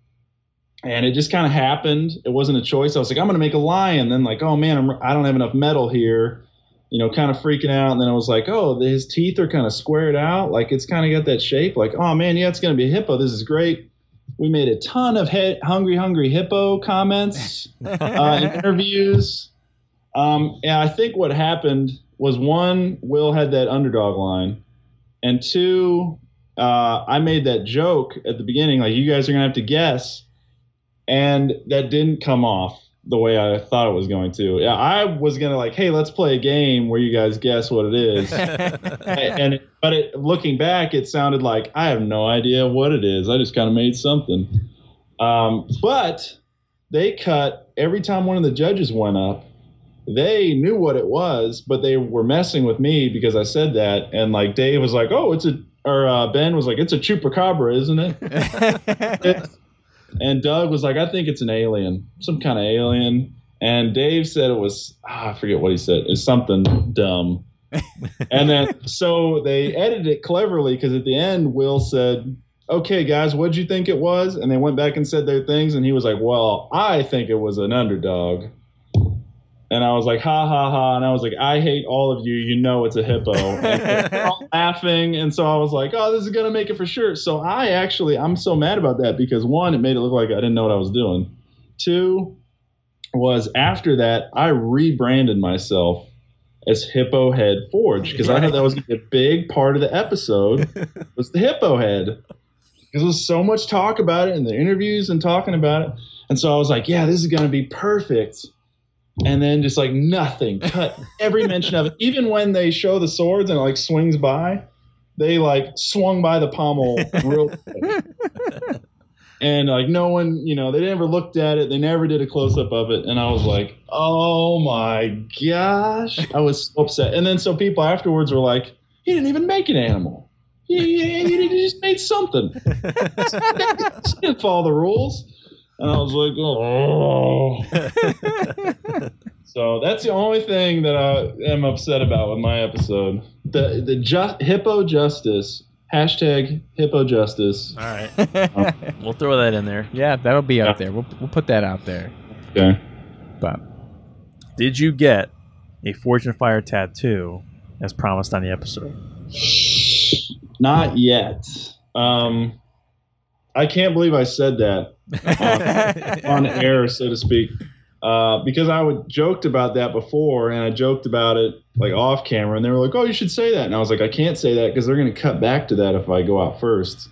and it just kind of happened. It wasn't a choice. I was like, I'm going to make a lion. Then like, oh man, I'm, I don't have enough metal here. You know, kind of freaking out. And then I was like, oh, his teeth are kind of squared out. Like it's kind of got that shape. Like, oh man, yeah, it's going to be a hippo. This is great. We made a ton of he- hungry, hungry hippo comments uh, in interviews. Um, and I think what happened was one, Wil had that underdog line, and two, uh, I made that joke at the beginning, like you guys are gonna have to guess, and that didn't come off the way I thought it was going to. Yeah, I was gonna like, hey, let's play a game where you guys guess what it is, and it, but it, looking back, it sounded like I have no idea what it is. I just kind of made something. Um, but they cut every time one of the judges went up. They knew what it was, but they were messing with me because I said that. And like Dave was like, "Oh, it's a," or uh, Ben was like, "It's a chupacabra, isn't it?" and Doug was like, "I think it's an alien, some kind of alien." And Dave said it was, ah, I forget what he said. It's something dumb. and then so they edited it cleverly because at the end, Wil said, "Okay, guys, what'd you think it was?" And they went back and said their things, and he was like, "Well, I think it was an underdog." And I was like, ha ha ha. And I was like, I hate all of you. You know it's a hippo. And they're all laughing. And so I was like, oh, this is going to make it for sure. So I actually, I'm so mad about that because one, it made it look like I didn't know what I was doing. Two, was after that, I rebranded myself as Hippo Head Forge because I thought that was going to be a big part of the episode was the Hippo Head. Because there was so much talk about it in the interviews and talking about it. And so I was like, yeah, this is going to be perfect and then just like nothing. Cut every mention of it. Even when they show the swords and it like swings by they like swung by the pommel real quick. and like no one you know they never looked at it. They never did a close-up of it. And i was like oh my gosh. I was so upset. And then so people afterwards were like he didn't even make an animal. He, he, he just made something. He didn't follow the rules and i was like oh so that's the only thing that I am upset about with my episode. The the ju- hippo justice hashtag hippo justice. All right, we'll throw that in there. yeah, that'll be Yeah. there. We'll, we'll put that out there. Okay. But Did you get a Forged in Fire tattoo as promised on the episode? Not yet. Um, I can't believe I said that on air, so to speak, uh, because I would joked about that before, and I joked about it like off camera, and they were like, "Oh, you should say that," and I was like, "I can't say that because they're going to cut back to that if I go out first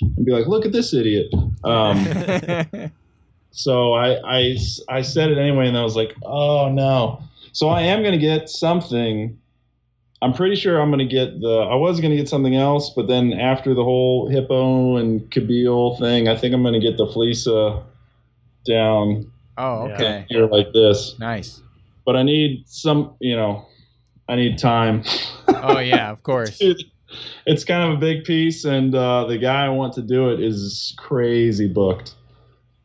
and be like, look at this idiot." Um, so I, I I said it anyway, and I was like, "Oh no." So I am going to get something. I'm pretty sure I'm going to get the. I was going to get something else, but then after the whole hippo and Kabyle thing, I think I'm going to get the Flyssa down Oh, okay. here like this. Nice. But I need some, you know, I need time. Oh yeah, of course. Dude, it's kind of a big piece, and uh, the guy I want to do it is crazy booked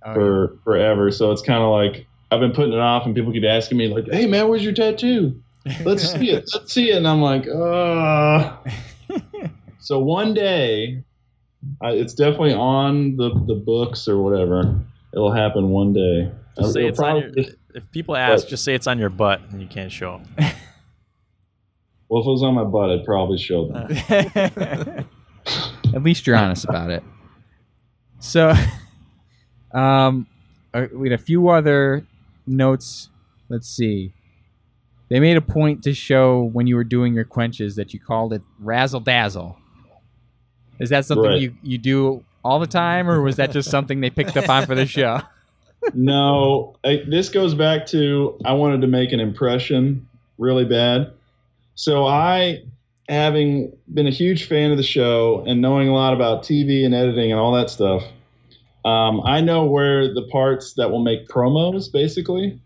Oh, yeah. for forever. So it's kind of like I've been putting it off, and people keep asking me like, "Hey man, where's your tattoo? Let's see it. Let's see it." And I'm like, uh. so one day, I, it's definitely on the the books or whatever. It'll happen one day. Just say It'll it's on your, if people ask, What? just say it's on your butt and you can't show them. well, if it was on my butt, I'd probably show them. At least you're honest about it. So, um, uh, we had a few other notes. Let's see. They made a point to show when you were doing your quenches that you called it razzle dazzle. Is that something Right. you, you do all the time, or was that just something they picked up on for the show? no, I, this goes back to I wanted to make an impression really bad. So I, having been a huge fan of the show and knowing a lot about TV and editing and all that stuff, um, I know where the parts that will make promos, basically.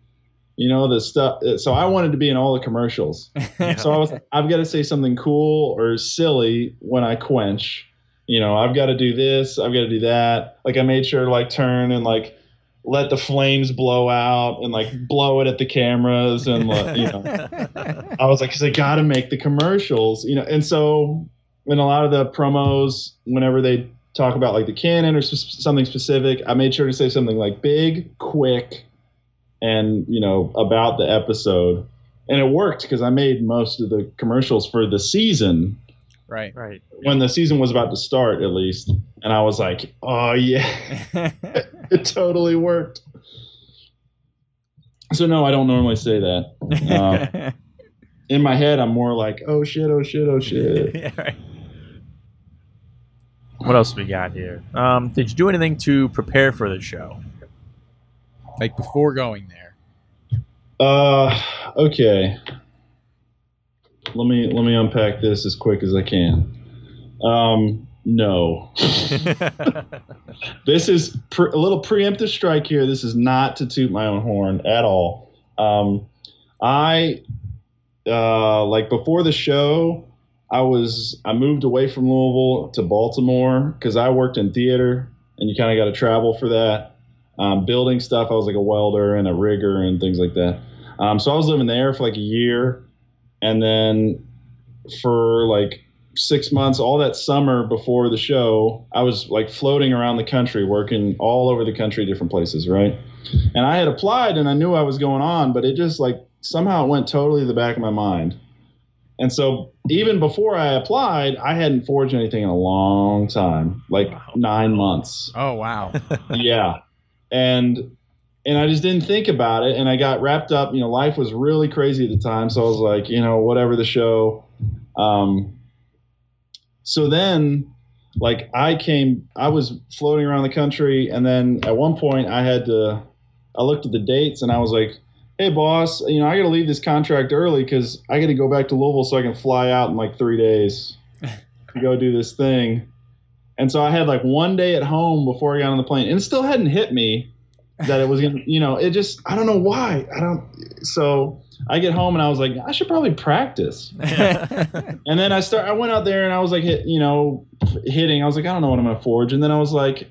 You know the stuff. Uh, so I wanted to be in all the commercials. So I was, I've got to say something cool or silly when I quench. You know, I've got to do this. I've got to do that. Like I made sure to like turn and like let the flames blow out and like blow it at the cameras and like, you know. I was like, because I got to make the commercials, you know. And so in a lot of the promos, whenever they talk about like the canon or s- something specific, I made sure to say something like big, quick, and you know about the episode. And it worked because I made most of the commercials for the season right. right. when the season was about to start, at least. And I was like, oh yeah, it totally worked. So no, I don't normally say that. Uh, in my head, I'm more like, oh shit, oh shit, oh shit. Yeah, right. What else we got here? Um, did you do anything to prepare for the show? Like before going there. Uh, okay. Let me let me unpack this as quick as I can. Um, no. this is pre- a little preemptive strike here. This is not to toot my own horn at all. Um, I uh, like before the show, I was I moved away from Louisville to Baltimore because I worked in theater, and you kind of got to travel for that. Um, building stuff, I was like a welder and a rigger and things like that. Um, so I was living there for like a year, and then for like six months, all that summer before the show, I was like floating around the country, working all over the country, different places, right? And I had applied and I knew I was going on, but it just like somehow it went totally to the back of my mind. And so even before I applied, I hadn't forged anything in a long time, like Wow. nine months Oh wow. yeah and and i just didn't think about it and i got wrapped up you know life was really crazy at the time so i was like you know whatever the show. Um so then like i came i was floating around the country and then at one point i had to i looked at the dates and i was like hey boss you know i gotta leave this contract early because i gotta go back to louisville so i can fly out in like three days to go do this thing and so I had like one day at home before I got on the plane, and it still hadn't hit me that it was gonna, you know, it just I don't know why I don't. So I get home and I was like, I should probably practice. And then I start, I went out there and I was like, hit, you know, hitting. I was like, I don't know what I'm gonna forge. And then I was like,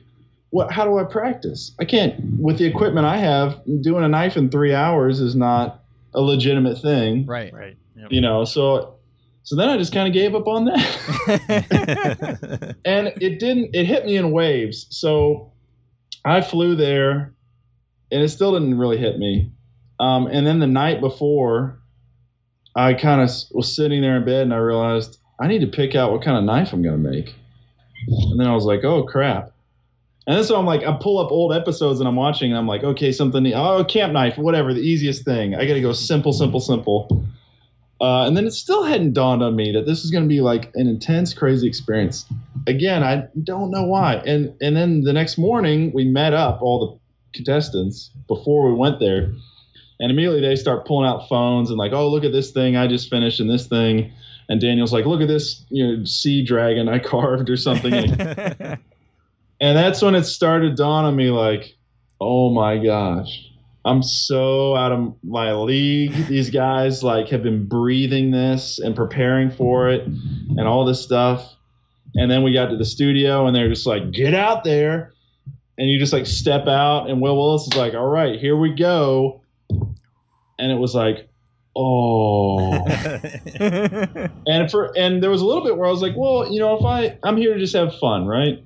what? How do I practice? I can't with the equipment I have. Doing a knife in three hours is not a legitimate thing, right. right. Yep. you know. So, so then I just kind of gave up on that. and it didn't it hit me in waves. So i flew there and it still didn't really hit me. Um, and then the night before i kind of was sitting there in bed and i realized i need to pick out what kind of knife i'm going to make. And then i was like oh crap. And then so i'm like i pull up old episodes and i'm watching and i'm like okay something oh camp knife whatever the easiest thing. I gotta go simple simple simple uh, and then it still hadn't dawned on me that this was going to be like an intense, crazy experience. Again, I don't know why. And and then the next morning we met up, all the contestants, before we went there, And immediately they start pulling out phones and like, oh, look at this thing I just finished and this thing. And Daniel's like, look at this, you know, sea dragon I carved or something. and that's when it started dawn on me like, oh my gosh, I'm so out of my league. These guys like have been breathing this and preparing for it and all this stuff. And then we got to the studio and they're just like, get out there. And you just like step out and Wil Willis is like, all right, here we go. And it was like, oh. and for and there was a little bit where I was like, well, you know, if I I'm here to just have fun, right?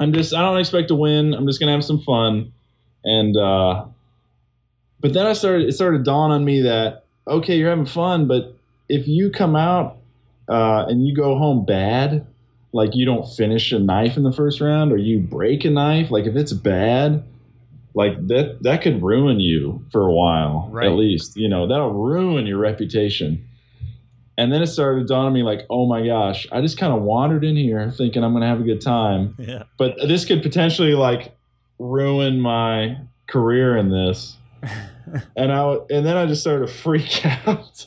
I'm just I don't expect to win. I'm just gonna have some fun. And uh but then I started it started to dawn on me that okay, you're having fun, but if you come out uh, and you go home bad, like you don't finish a knife in the first round or you break a knife, like if it's bad, like that that could ruin you for a while Right. at least. You know, that'll ruin your reputation. And then it started to dawn on me like, oh my gosh, I just kind of wandered in here thinking I'm gonna have a good time yeah. but this could potentially like ruin my career in this and i and then i just started to freak out.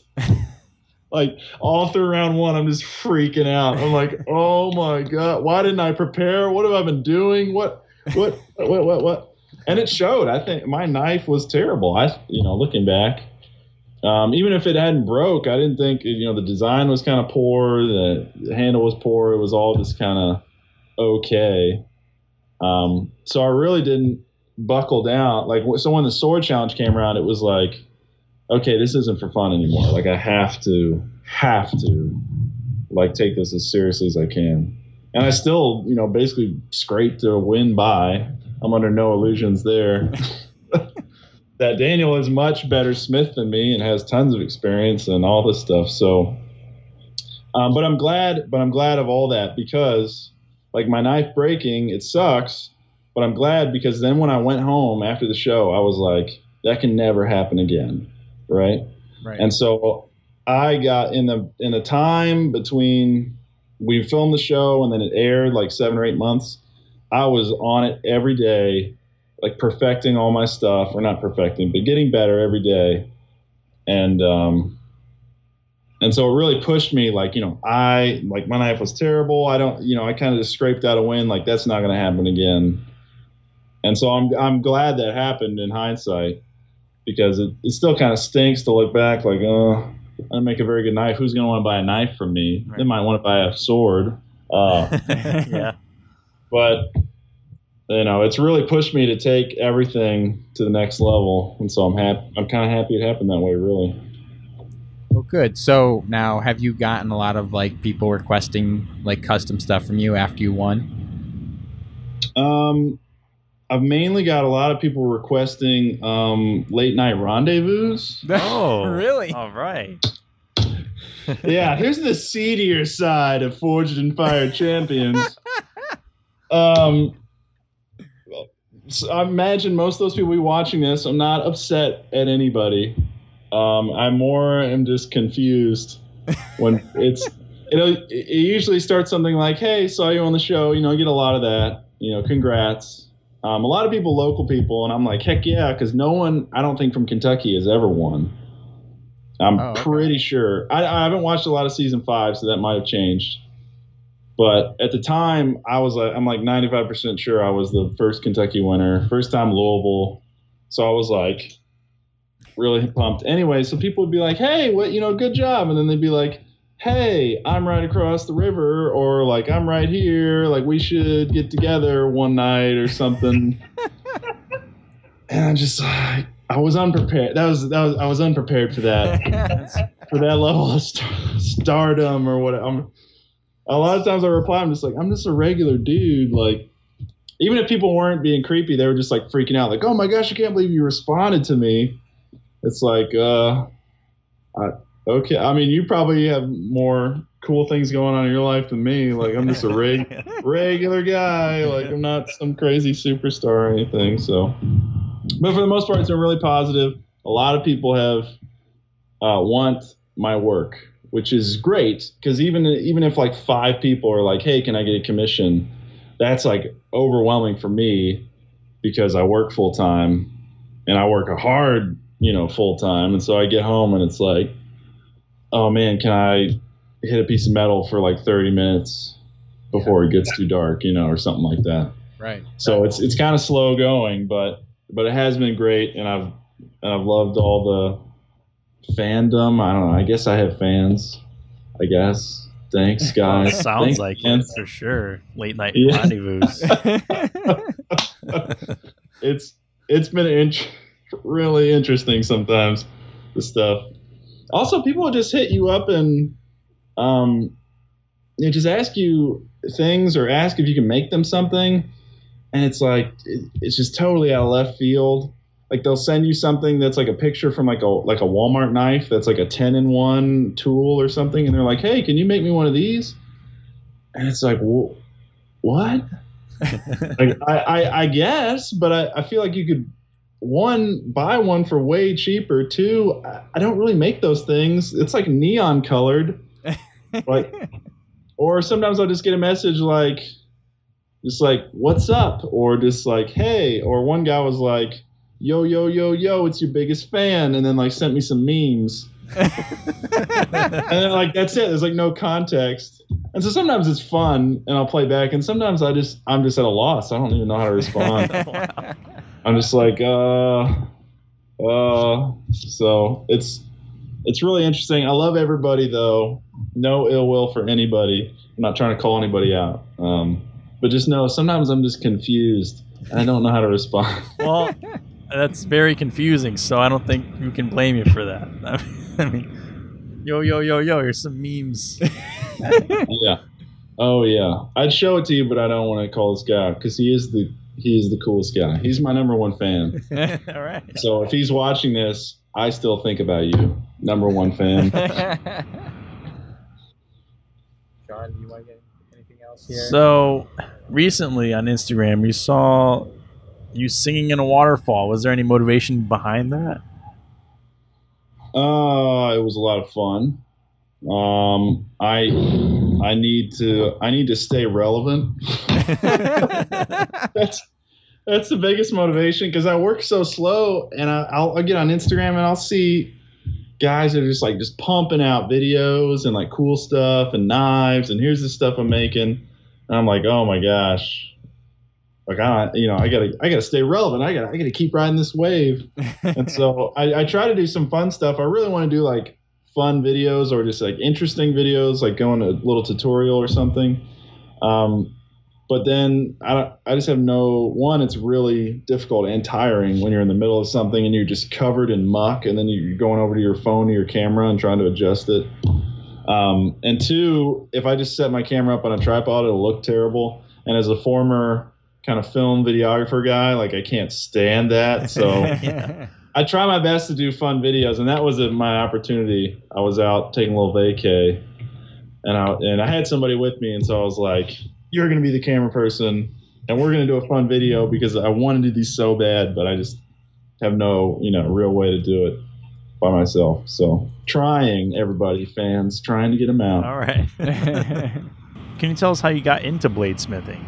Like all through round one i'm just freaking out. I'm like oh my god why didn't i prepare? What have i been doing? What what what what what? And it showed. I think my knife was terrible. I you know looking back um, even if it hadn't broke i didn't think you know the design was kind of poor the, the handle was poor it was all just kind of okay. Um, so I really didn't buckle down. Like, so when the sword challenge came around, it was like, okay, this isn't for fun anymore. Like, I have to, have to, like, take this as seriously as I can. And I still, you know, basically scraped a win by. I'm under no illusions there. that Daniel is much better Smith than me and has tons of experience and all this stuff. So, um, but I'm glad, but I'm glad of all that because like my knife breaking, it sucks, but I'm glad because then when I went home after the show, I was like, that can never happen again, right? right. And so I got in the in the time between we filmed the show and then it aired like seven or eight months. I was on it every day, like perfecting all my stuff, or not perfecting, but getting better every day. And um, and so it really pushed me. Like you know, I like my knife was terrible. I don't, you know, I kind of just scraped out a win. Like that's not going to happen again. And so I'm I'm glad that happened in hindsight because it, it still kind of stinks to look back like, oh, I didn't make a very good knife. Who's going to want to buy a knife from me? They might want to buy a sword. Uh, yeah. but you know, it's really pushed me to take everything to the next level, and so I'm happy. I'm kind of happy it happened that way, really. Well, good. So now, have you gotten a lot of like people requesting like custom stuff from you after you won? Um, I've mainly got a lot of people requesting um, late night rendezvous. Oh, really? All right. yeah, here's the seedier side of Forged in Fire Champions. Um, so I imagine most of those people be watching this. I'm not upset at anybody. Um, I more am just confused when it's. It'll, it it usually starts something like, "Hey, saw you on the show." You know, I get a lot of that. You know, congrats. Um, a lot of people, local people, and I'm like, heck yeah, because no one, I don't think from Kentucky has ever won. I'm Oh, okay. pretty sure. I, I haven't watched a lot of season five, so that might have changed. But at the time, I was like, I'm like 95% sure I was the first Kentucky winner, first time Louisville. So I was like, really pumped. Anyway, so people would be like, hey, what, you know, good job. And then they'd be like, hey, I'm right across the river, or like, I'm right here. Like, we should get together one night or something. and I'm just like, I was unprepared. That was, that was, I was unprepared for that for that level of star- stardom or what. I'm, a lot of times I reply, I'm just like, I'm just a regular dude. Like, even if people weren't being creepy, they were just like freaking out, like, oh my gosh, I can't believe you responded to me. It's like, uh, I, okay. I mean, you probably have more cool things going on in your life than me. Like, I'm just a reg- regular guy. Like, I'm not some crazy superstar or anything. So, but for the most part, it's been really positive. A lot of people have uh, want my work, which is great because even even if like five people are like, "Hey, can I get a commission?" That's like overwhelming for me because I work full time and I work hard you know, full time. And so I get home and it's like, oh man, can I hit a piece of metal for like 30 minutes before it gets too dark, you know, or something like that. Right. So it's it's kind of slow going, but but it has been great, and I've and I've loved all the fandom. I don't know. I guess I have fans. I guess. Thanks, guys. it sounds Thanks, like it for sure. Late night Yeah. rendezvous. it's it's been int- really interesting sometimes the stuff. Also, people will just hit you up and um, you know, just ask you things or ask if you can make them something, and it's like it, it's just totally out of left field. Like they'll send you something that's like a picture from like a like a Walmart knife that's like a ten in one tool or something, and they're like, "Hey, can you make me one of these?" And it's like, "What?" like I, I, I guess, but I, I feel like you could one buy one for way cheaper. Two, I, I don't really make those things. It's like neon colored, like, or sometimes I'll just get a message like, just like what's up, or just like hey, or one guy was like, yo yo yo yo, it's your biggest fan, and then like sent me some memes. and then like that's it. There's like no context, and so sometimes it's fun, and I'll play back, and sometimes I just I'm just at a loss. I don't even know how to respond. I'm just like uh, uh. So it's it's really interesting. I love everybody though. No ill will for anybody. I'm not trying to call anybody out. Um, but just know sometimes I'm just confused. and I don't know how to respond. well, that's very confusing. So I don't think you can blame you for that. I mean, yo, yo, yo, yo. Here's some memes. yeah. Oh yeah. I'd show it to you, but I don't want to call this guy because he is the he is the coolest guy. He's my number one fan. All right. So if he's watching this, I still think about you. Number one fan. Sean, do you want to get anything else here? So recently on Instagram, you saw you singing in a waterfall. Was there any motivation behind that? Uh, it was a lot of fun. Um, I I need to I need to stay relevant. that's that's the biggest motivation because I work so slow, and I, I'll, I'll get on Instagram and I'll see guys that are just like just pumping out videos and like cool stuff and knives and here's the stuff I'm making, and I'm like, oh my gosh, like I you know I gotta I gotta stay relevant. I gotta I gotta keep riding this wave and so I, I try to do some fun stuff. I really want to do like fun videos or just like interesting videos, like going a little tutorial or something. Um, but then I, don't, I just have no one. It's really difficult and tiring when you're in the middle of something and you're just covered in muck, and then you're going over to your phone or your camera and trying to adjust it. Um, and two, if I just set my camera up on a tripod, it'll look terrible. And as a former kind of film videographer guy, like I can't stand that. So. I try my best to do fun videos, and that was a, my opportunity. I was out taking a little vacay, and I and I had somebody with me, and so I was like, "You're going to be the camera person, and we're going to do a fun video because I want to do these so bad, but I just have no, you know, real way to do it by myself." So trying, everybody, fans, trying to get them out. All right. Can you tell us how you got into bladesmithing?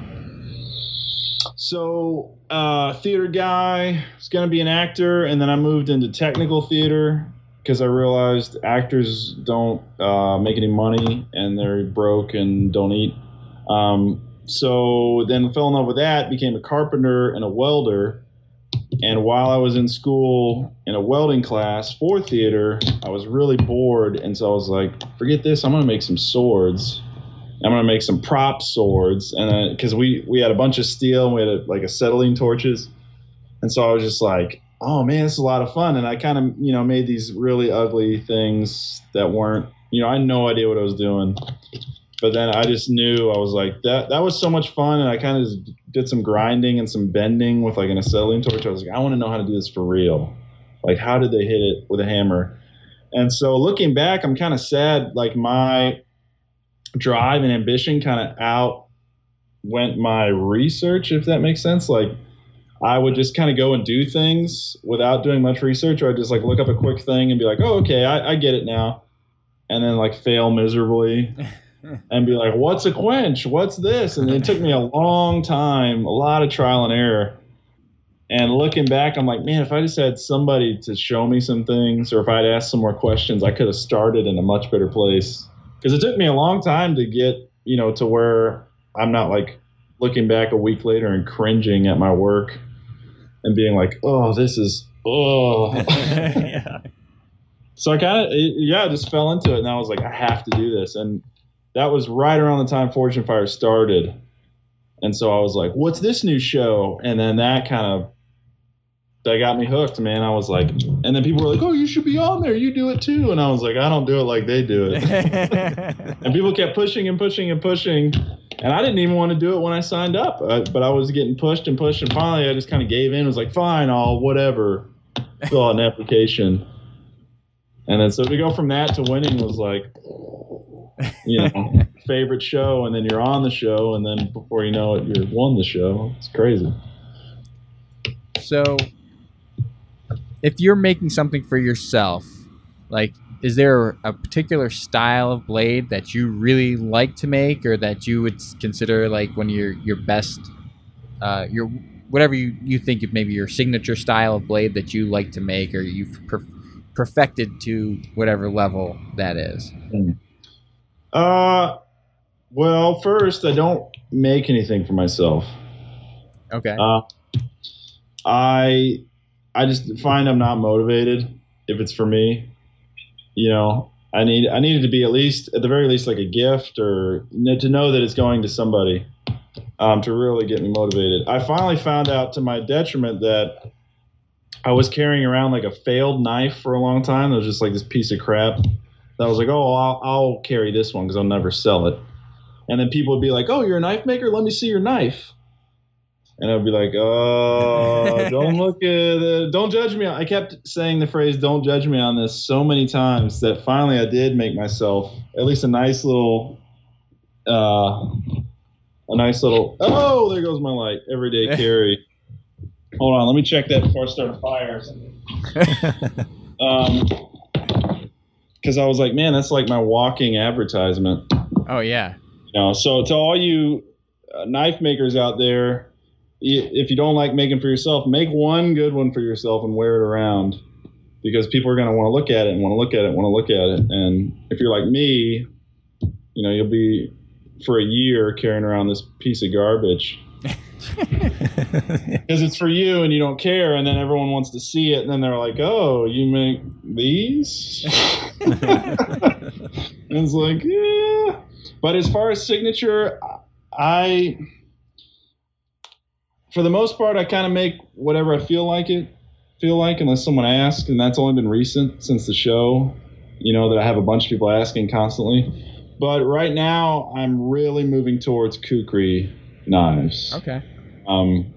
So, uh, theater guy, going to be an actor, and then I moved into technical theater because I realized actors don't uh, make any money and they're broke and don't eat. Um, so then fell in love with that, became a carpenter and a welder. And while I was in school in a welding class for theater, I was really bored, and so I was like, "Forget this! I'm gonna make some swords." I'm gonna make some prop swords, and because we we had a bunch of steel, and we had a, like acetylene torches, and so I was just like, oh man, this is a lot of fun, and I kind of you know made these really ugly things that weren't, you know, I had no idea what I was doing, but then I just knew I was like that that was so much fun, and I kind of did some grinding and some bending with like an acetylene torch. I was like, I want to know how to do this for real, like how did they hit it with a hammer, and so looking back, I'm kind of sad, like my drive and ambition kind of out went my research if that makes sense. Like i would just kind of go and do things without doing much research or i'd just like look up a quick thing and be like oh okay i, I get it now and then like fail miserably and be like what's a quench? What's this? And it took me a long time a lot of trial and error. And looking back, I'm like, man, if I just had somebody to show me some things, or if I'd asked some more questions, I could have started in a much better place. Because it took me a long time to get, you know, to where I'm not like looking back a week later and cringing at my work and being like, oh, this is, oh. yeah. so I kind of, yeah, I just fell into it, and I was like, I have to do this, and that was right around the time Forged in Fire started, and so I was like, what's this new show? And then that kind of that got me hooked, man. I was like, and then people were like, oh, you should be on there, you do it too, and I was like, I don't do it like they do it, and people kept pushing and pushing and pushing. And I didn't even want to do it when I signed up, uh, but I was getting pushed and pushed, and finally I just kind of gave in. I Was like, fine, I'll whatever, fill out an application. And then so to go from that to winning was like, you know, favorite show, and then you're on the show, and then before you know it, you're won the show. It's crazy. So, if you're making something for yourself, like, is there a particular style of blade that you really like to make, or that you would consider like one of your your best, uh, your whatever you you think of maybe your signature style of blade that you like to make, or you've per- perfected to whatever level that is? Uh, well, first I don't make anything for myself. Okay. Uh, I I just find I'm not motivated if it's for me. You know, I need I need it to be at least at the very least like a gift or to know that it's going to somebody um, to really get me motivated. I finally found out to my detriment that I was carrying around like a failed knife for a long time. It was just like this piece of crap. That I was like, oh, I'll, I'll carry this one because I'll never sell it. And then people would be like, oh, you're a knife maker? Let me see your knife. And I'd be like, oh, don't look at it. Don't judge me. I kept saying the phrase, don't judge me on this so many times that finally I did make myself at least a nice little, uh, a nice little, oh, there goes my light. Everyday carry. Hold on. Let me check that before I start a fire or something. Um, because I was like, man, that's like my walking advertisement. oh yeah. You know, so to all you uh, knife makers out there, if you don't like making for yourself, make one good one for yourself and wear it around, because people are going to want to look at it and want to look at it, and want to look at it. And if you're like me, you know, you'll be for a year carrying around this piece of garbage because it's for you and you don't care, and then everyone wants to see it, and then they're like, "Oh, you make these?" And it's like, yeah. But as far as signature, I, for the most part, I kind of make whatever I feel like it, feel like, unless someone asks, and that's only been recent since the show. You know that I have a bunch of people asking constantly. But right now, I'm really moving towards kukri knives. Okay. Um,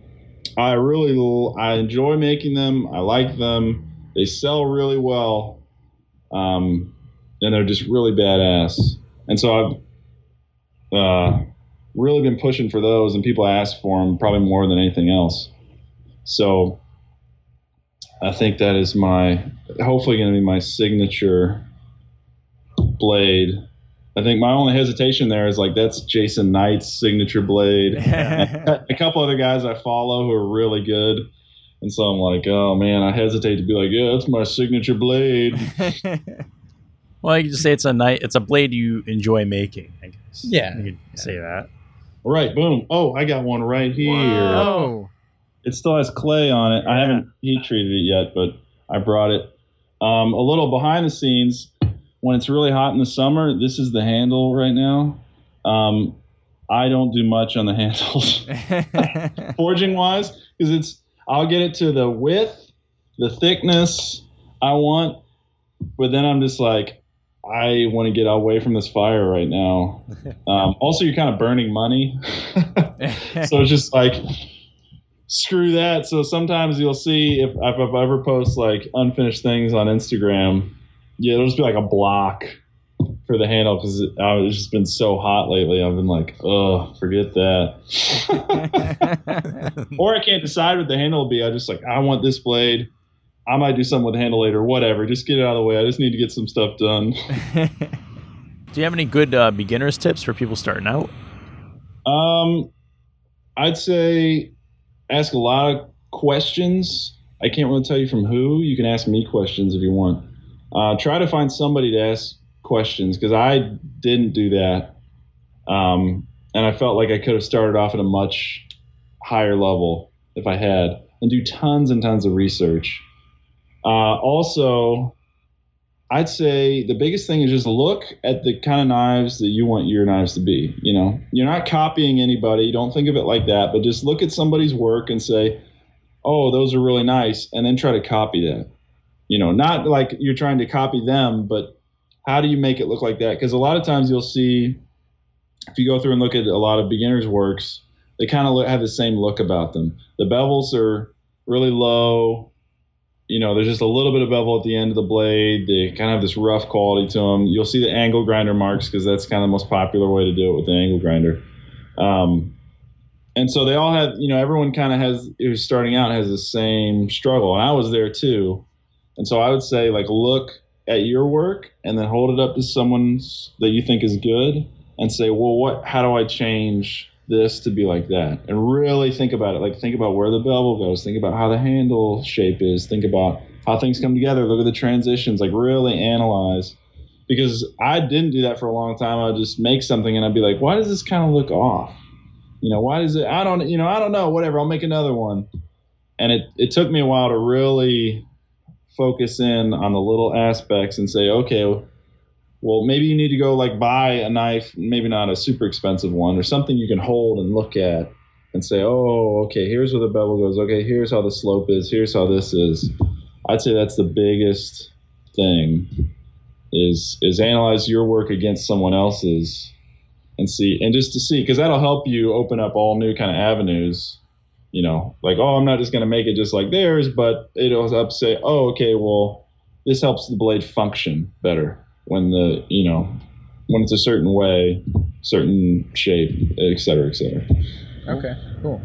I really I enjoy making them. I like them. They sell really well, um, and they're just really badass. And so I've uh, really been pushing for those, and people ask for them probably more than anything else. So I think that is my hopefully going to be my signature blade. I think my only hesitation there is like that's Jason Knight's signature blade a couple other guys I follow who are really good. And so I'm like, oh man, I hesitate to be like, yeah, that's my signature blade. well, you could just say it's a night. It's a blade you enjoy making. I guess. Yeah. you could say that. Right, boom. Oh, I got one right here. oh. It still has clay on it. I haven't heat treated it yet, but I brought it. Um, a little behind the scenes, when it's really hot in the summer, this is the handle right now. Um, I don't do much on the handles. forging wise because it's I'll get it to the width, the thickness I want, but then I'm just like I want to get away from this fire right now. Um, also, you're kind of burning money, so it's just like screw that. So sometimes you'll see if, if I've ever post like unfinished things on Instagram, yeah, it'll just be like a block for the handle because it, uh, it's just been so hot lately. I've been like, oh, forget that or I can't decide what the handle will be. I just like I want this blade. I might do something with the handle later. Whatever. Just get it out of the way. I just need to get some stuff done. Do you have any good uh, beginners tips for people starting out? Um, I'd say ask a lot of questions. I can't really tell you from who. You can ask me questions if you want. Uh, try to find somebody to ask questions because I didn't do that. Um, and I felt like I could have started off at a much higher level if I had, and do tons and tons of research. Uh, also, I'd say the biggest thing is just look at the kind of knives that you want your knives to be. You know, you're not copying anybody. Don't think of it like that, but just look at somebody's work and say, "Oh, those are really nice," and then try to copy that. You know, not like you're trying to copy them, but how do you make it look like that? Because a lot of times you'll see, if you go through and look at a lot of beginners' works, they kind of have the same look about them. The bevels are really low you know, there's just a little bit of bevel at the end of the blade. They kind of have this rough quality to them. You'll see the angle grinder marks because that's kind of the most popular way to do it with the angle grinder. Um, and so they all have, you know, everyone kind of has who's starting out has the same struggle, and I was there too. And so I would say, like, look at your work and then hold it up to someone that you think is good, and say, well, what? How do I change this to be like that. And really think about it. Like think about where the bevel goes. Think about how the handle shape is. Think about how things come together. Look at the transitions. Like really analyze. Because i didn't do that for a long time. I'd just make something and i'd be like why does this kind of look off? You know why does it i don't you know i don't know. Whatever. I'll make another one. And it, it took me a while to really focus in on the little aspects and say okay well, maybe you need to go like buy a knife, maybe not a super expensive one, or something you can hold and look at and say, oh, okay, here's where the bevel goes. Okay, here's how the slope is. Here's how this is. I'd say that's the biggest thing is is analyze your work against someone else's and see and just to see because that'll help you open up all new kind of avenues you know like oh i'm not just going to make it just like theirs but it'll help say oh okay well this helps the blade function better when the you know when it's a certain way, certain shape, et cetera, et cetera. Okay, cool.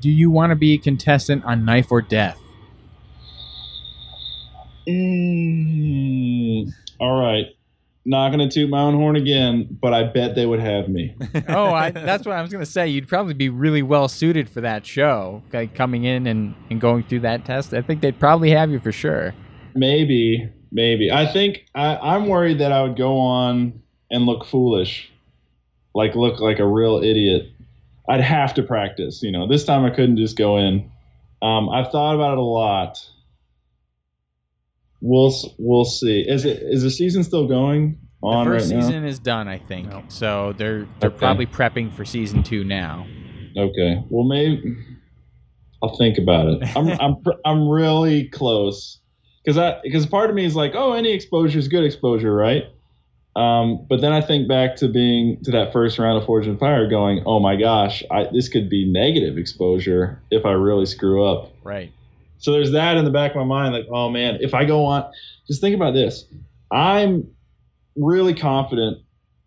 Do you want to be a contestant on Knife or Death? Mm, all right. Not going to toot my own horn again, but I bet they would have me. oh, I, that's what I was going to say. You'd probably be really well suited for that show, like coming in and, and going through that test. I think they'd probably have you for sure. Maybe, Maybe. I think I, I'm worried that I would go on and look foolish, like look like a real idiot. I'd have to practice. You know, this time I couldn't just go in. Um, I've thought about it a lot. We'll we'll see. Is it is the season still going on the first right season is done, I think. No. So they're they're okay. probably prepping for season two now. Okay. Well, maybe I'll think about it. I'm I'm I'm really close because I because part of me is like, oh, any exposure is good exposure, right? Um, but then I think back to being to that first round of Forged in Fire, going, oh my gosh, I, this could be negative exposure if I really screw up. Right. So there's that in the back of my mind, like, oh man, if I go on, just think about this. I'm really confident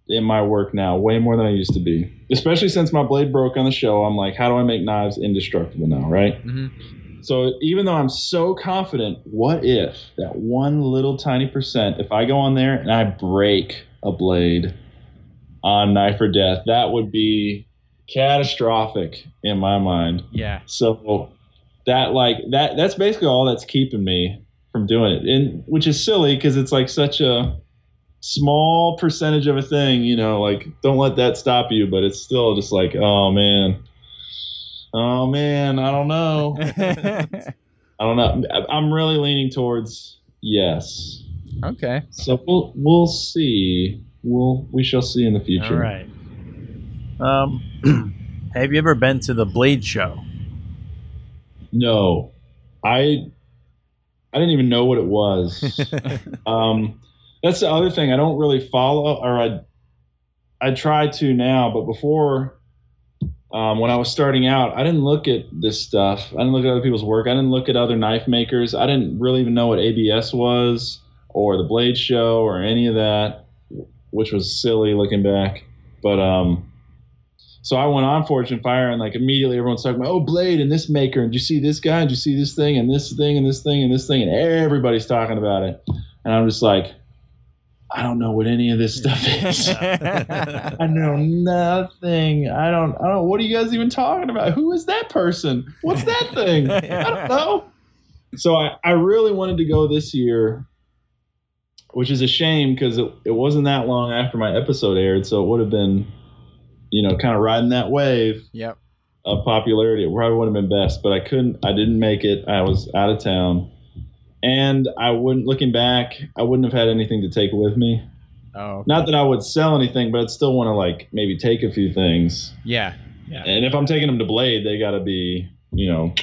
in my work now, way more than I used to be. Especially since my blade broke on the show, I'm like, how do I make knives indestructible now, right? Mm-hmm. So even though I'm so confident, what if that one little tiny percent, if I go on there and I break a blade on Knife or Death, that would be catastrophic in my mind. Yeah. So that like that that's basically all that's keeping me from doing it. And which is silly because it's like such a small percentage of a thing, you know, like don't let that stop you, but it's still just like, oh man Oh man, I don't know. I don't know. I'm really leaning towards yes. Okay. So we'll we'll see. We'll we shall see in the future. All right. Um, have you ever been to the Blade Show? No, I I didn't even know what it was. um, that's the other thing. I don't really follow, or I I try to now, but before um, when I was starting out, I didn't look at this stuff. I didn't look at other people's work. I didn't look at other knife makers. I didn't really even know what ABS was or the Blade Show or any of that, which was silly looking back. But um, so I went on Forged in Fire and like immediately everyone's talking about oh Blade and this maker and did you see this guy? And did you see this thing and this thing and this thing and this thing and everybody's talking about it. And I'm just like, I don't know what any of this stuff is. I know nothing. I don't. I don't. What are you guys even talking about? Who is that person? What's that thing? I don't know. So I, I really wanted to go this year, which is a shame because it, it wasn't that long after my episode aired, so it would have been, you know, kind of riding that wave Yep. of popularity. It probably would have been best, but I couldn't. I didn't make it. I was out of town, and I wouldn't. Looking back, I wouldn't have had anything to take with me. Oh. Not that I would sell anything, but I'd still want to like maybe take a few things. Yeah. Yeah. And if I'm taking them to Blade, they got to be, you know,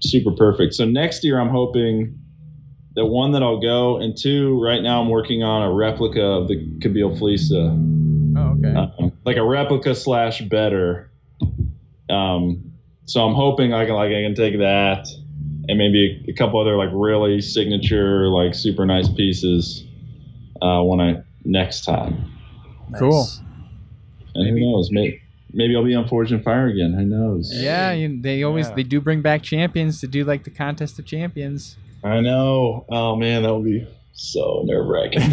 super perfect. So next year, I'm hoping that one that I'll go, and two, right now I'm working on a replica of the Kabyle Flyssa, Oh, okay. um, like a replica slash better. Um, so I'm hoping I can like I can take that, and maybe a, a couple other like really signature like super nice pieces uh, when I next time. Cool. And Maybe- who knows? Maybe maybe I'll be on Forged in Fire again. Who knows? yeah, you, they always Yeah. they do bring back champions to do like the contest of champions. I know. Oh man, that would be so nerve wracking.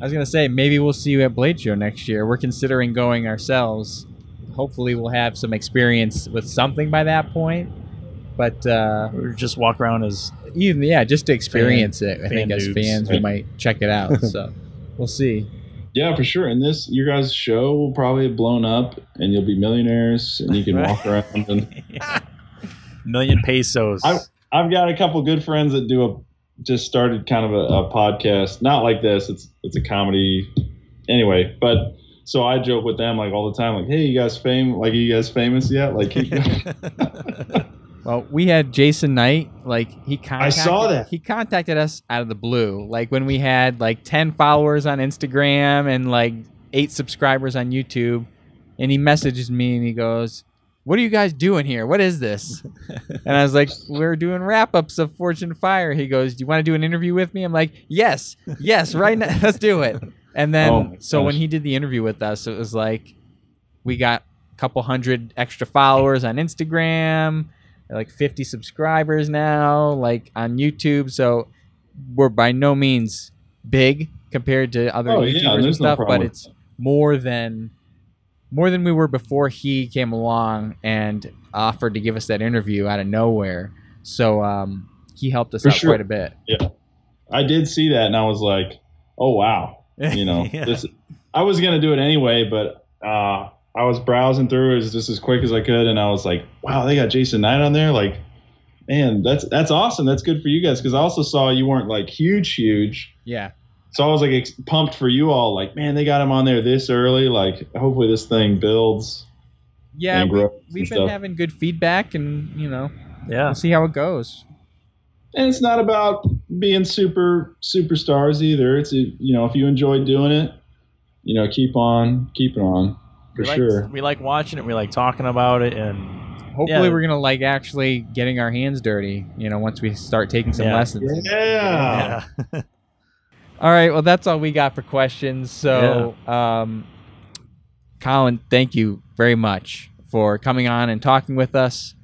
I was gonna say maybe we'll see you at Blade Show next year. We're considering going ourselves. Hopefully, we'll have some experience with something by that point. But uh, or just walk around as even yeah, just to experience it, I fan think as fans we might check it out. So we'll see. yeah, for sure. And this, your guys' show will probably have blown up, and you'll be millionaires, and you can walk around. And million pesos. I- I've got a couple good friends that do a just started kind of a, a podcast, not like this. It's it's a comedy, anyway. But so I joke with them like all the time, like, "Hey, you guys fame? Like, are you guys famous yet? Like, keep Well, we had Jason Knight. Like he contacted, saw that. he contacted us out of the blue. Like when we had like ten followers on Instagram and like eight subscribers on YouTube, and he messages me and he goes, "What are you guys doing here? What is this?" and I was like, "We're doing wrap ups of Forged in Fire." He goes, "Do you want to do an interview with me?" I'm like, "Yes, yes, right now, let's do it." And then Oh so when he did the interview with us, it was like we got a couple hundred extra followers on Instagram, like 50 subscribers now, like on YouTube. So we're by no means big compared to other Oh, yeah, YouTubers and there's no stuff, but it's more than more than we were before he came along and offered to give us that interview out of nowhere. So um, he helped us For out sure. quite a bit. Yeah, I did see that, and I was like, "Oh wow!" You know, Yeah. this. I was gonna do it anyway, but uh, I was browsing through it just as quick as I could, and I was like, "Wow, they got Jason Knight on there!" Like, man, that's that's awesome. That's good for you guys because I also saw you weren't like huge, huge. Yeah. So I was like ex- pumped for you all. Like, man, they got him on there this early. Like, hopefully this thing builds. Yeah, and we, grows and we've been stuff. having good feedback, and you know, yeah. we'll see how it goes. And it's not about being super superstars either. It's you know, if you enjoy doing it, you know, keep on keeping on for we like, sure. We like watching it. We like talking about it, and Hopefully, Yeah. we're gonna like actually getting our hands dirty. You know, once we start taking some Yeah. lessons. Yeah. yeah. All right. Well, that's all we got for questions. So, um, Colin, thank you very much for coming on and talking with us.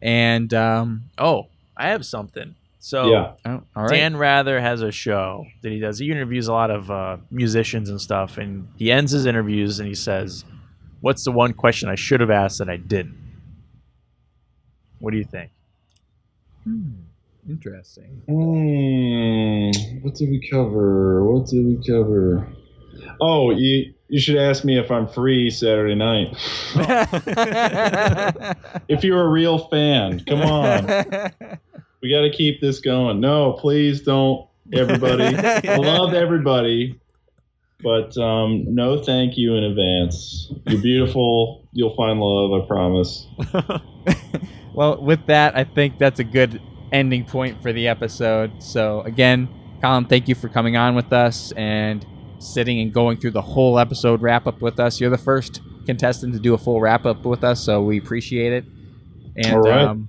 And um, oh, I have something. So Yeah. oh, all right. Dan Rather has a show that he does. He interviews a lot of uh, musicians and stuff, and he ends his interviews and he says, "What's the one question I should have asked that I didn't?" What do you think? Hmm, interesting. Hmm. What did we cover? What did we cover? Oh, you you should ask me if I'm free Saturday night. If you're a real fan, come on. We got to keep this going. No, please don't, everybody. I love everybody, but um, no, thank you in advance. You're beautiful. You'll find love. I promise. well, with that, I think that's a good ending point for the episode. So, again, Colin, thank you for coming on with us and sitting and going through the whole episode wrap up with us. You're the first contestant to do a full wrap up with us, so we appreciate it. And All right. um,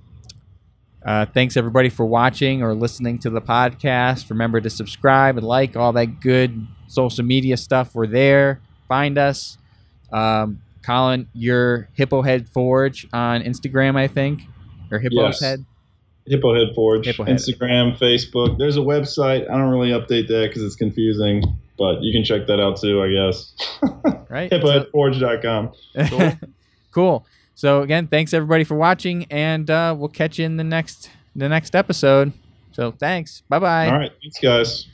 uh, thanks everybody for watching or listening to the podcast. Remember to subscribe and like all that good social media stuff. We're there. Find us. Um, Colin, your Hippo Head Forge on Instagram, I think, or Hippo's Yes. Head. Hippo Head Forge. Hippo Head. Instagram, Facebook. There's a website. I don't really update that because it's confusing, but you can check that out too, I guess. Right. HippoHeadForge.com. cool. cool. So again, thanks everybody for watching, and uh, we'll catch you in the next the next episode. So thanks. Bye bye. All right. Thanks, guys.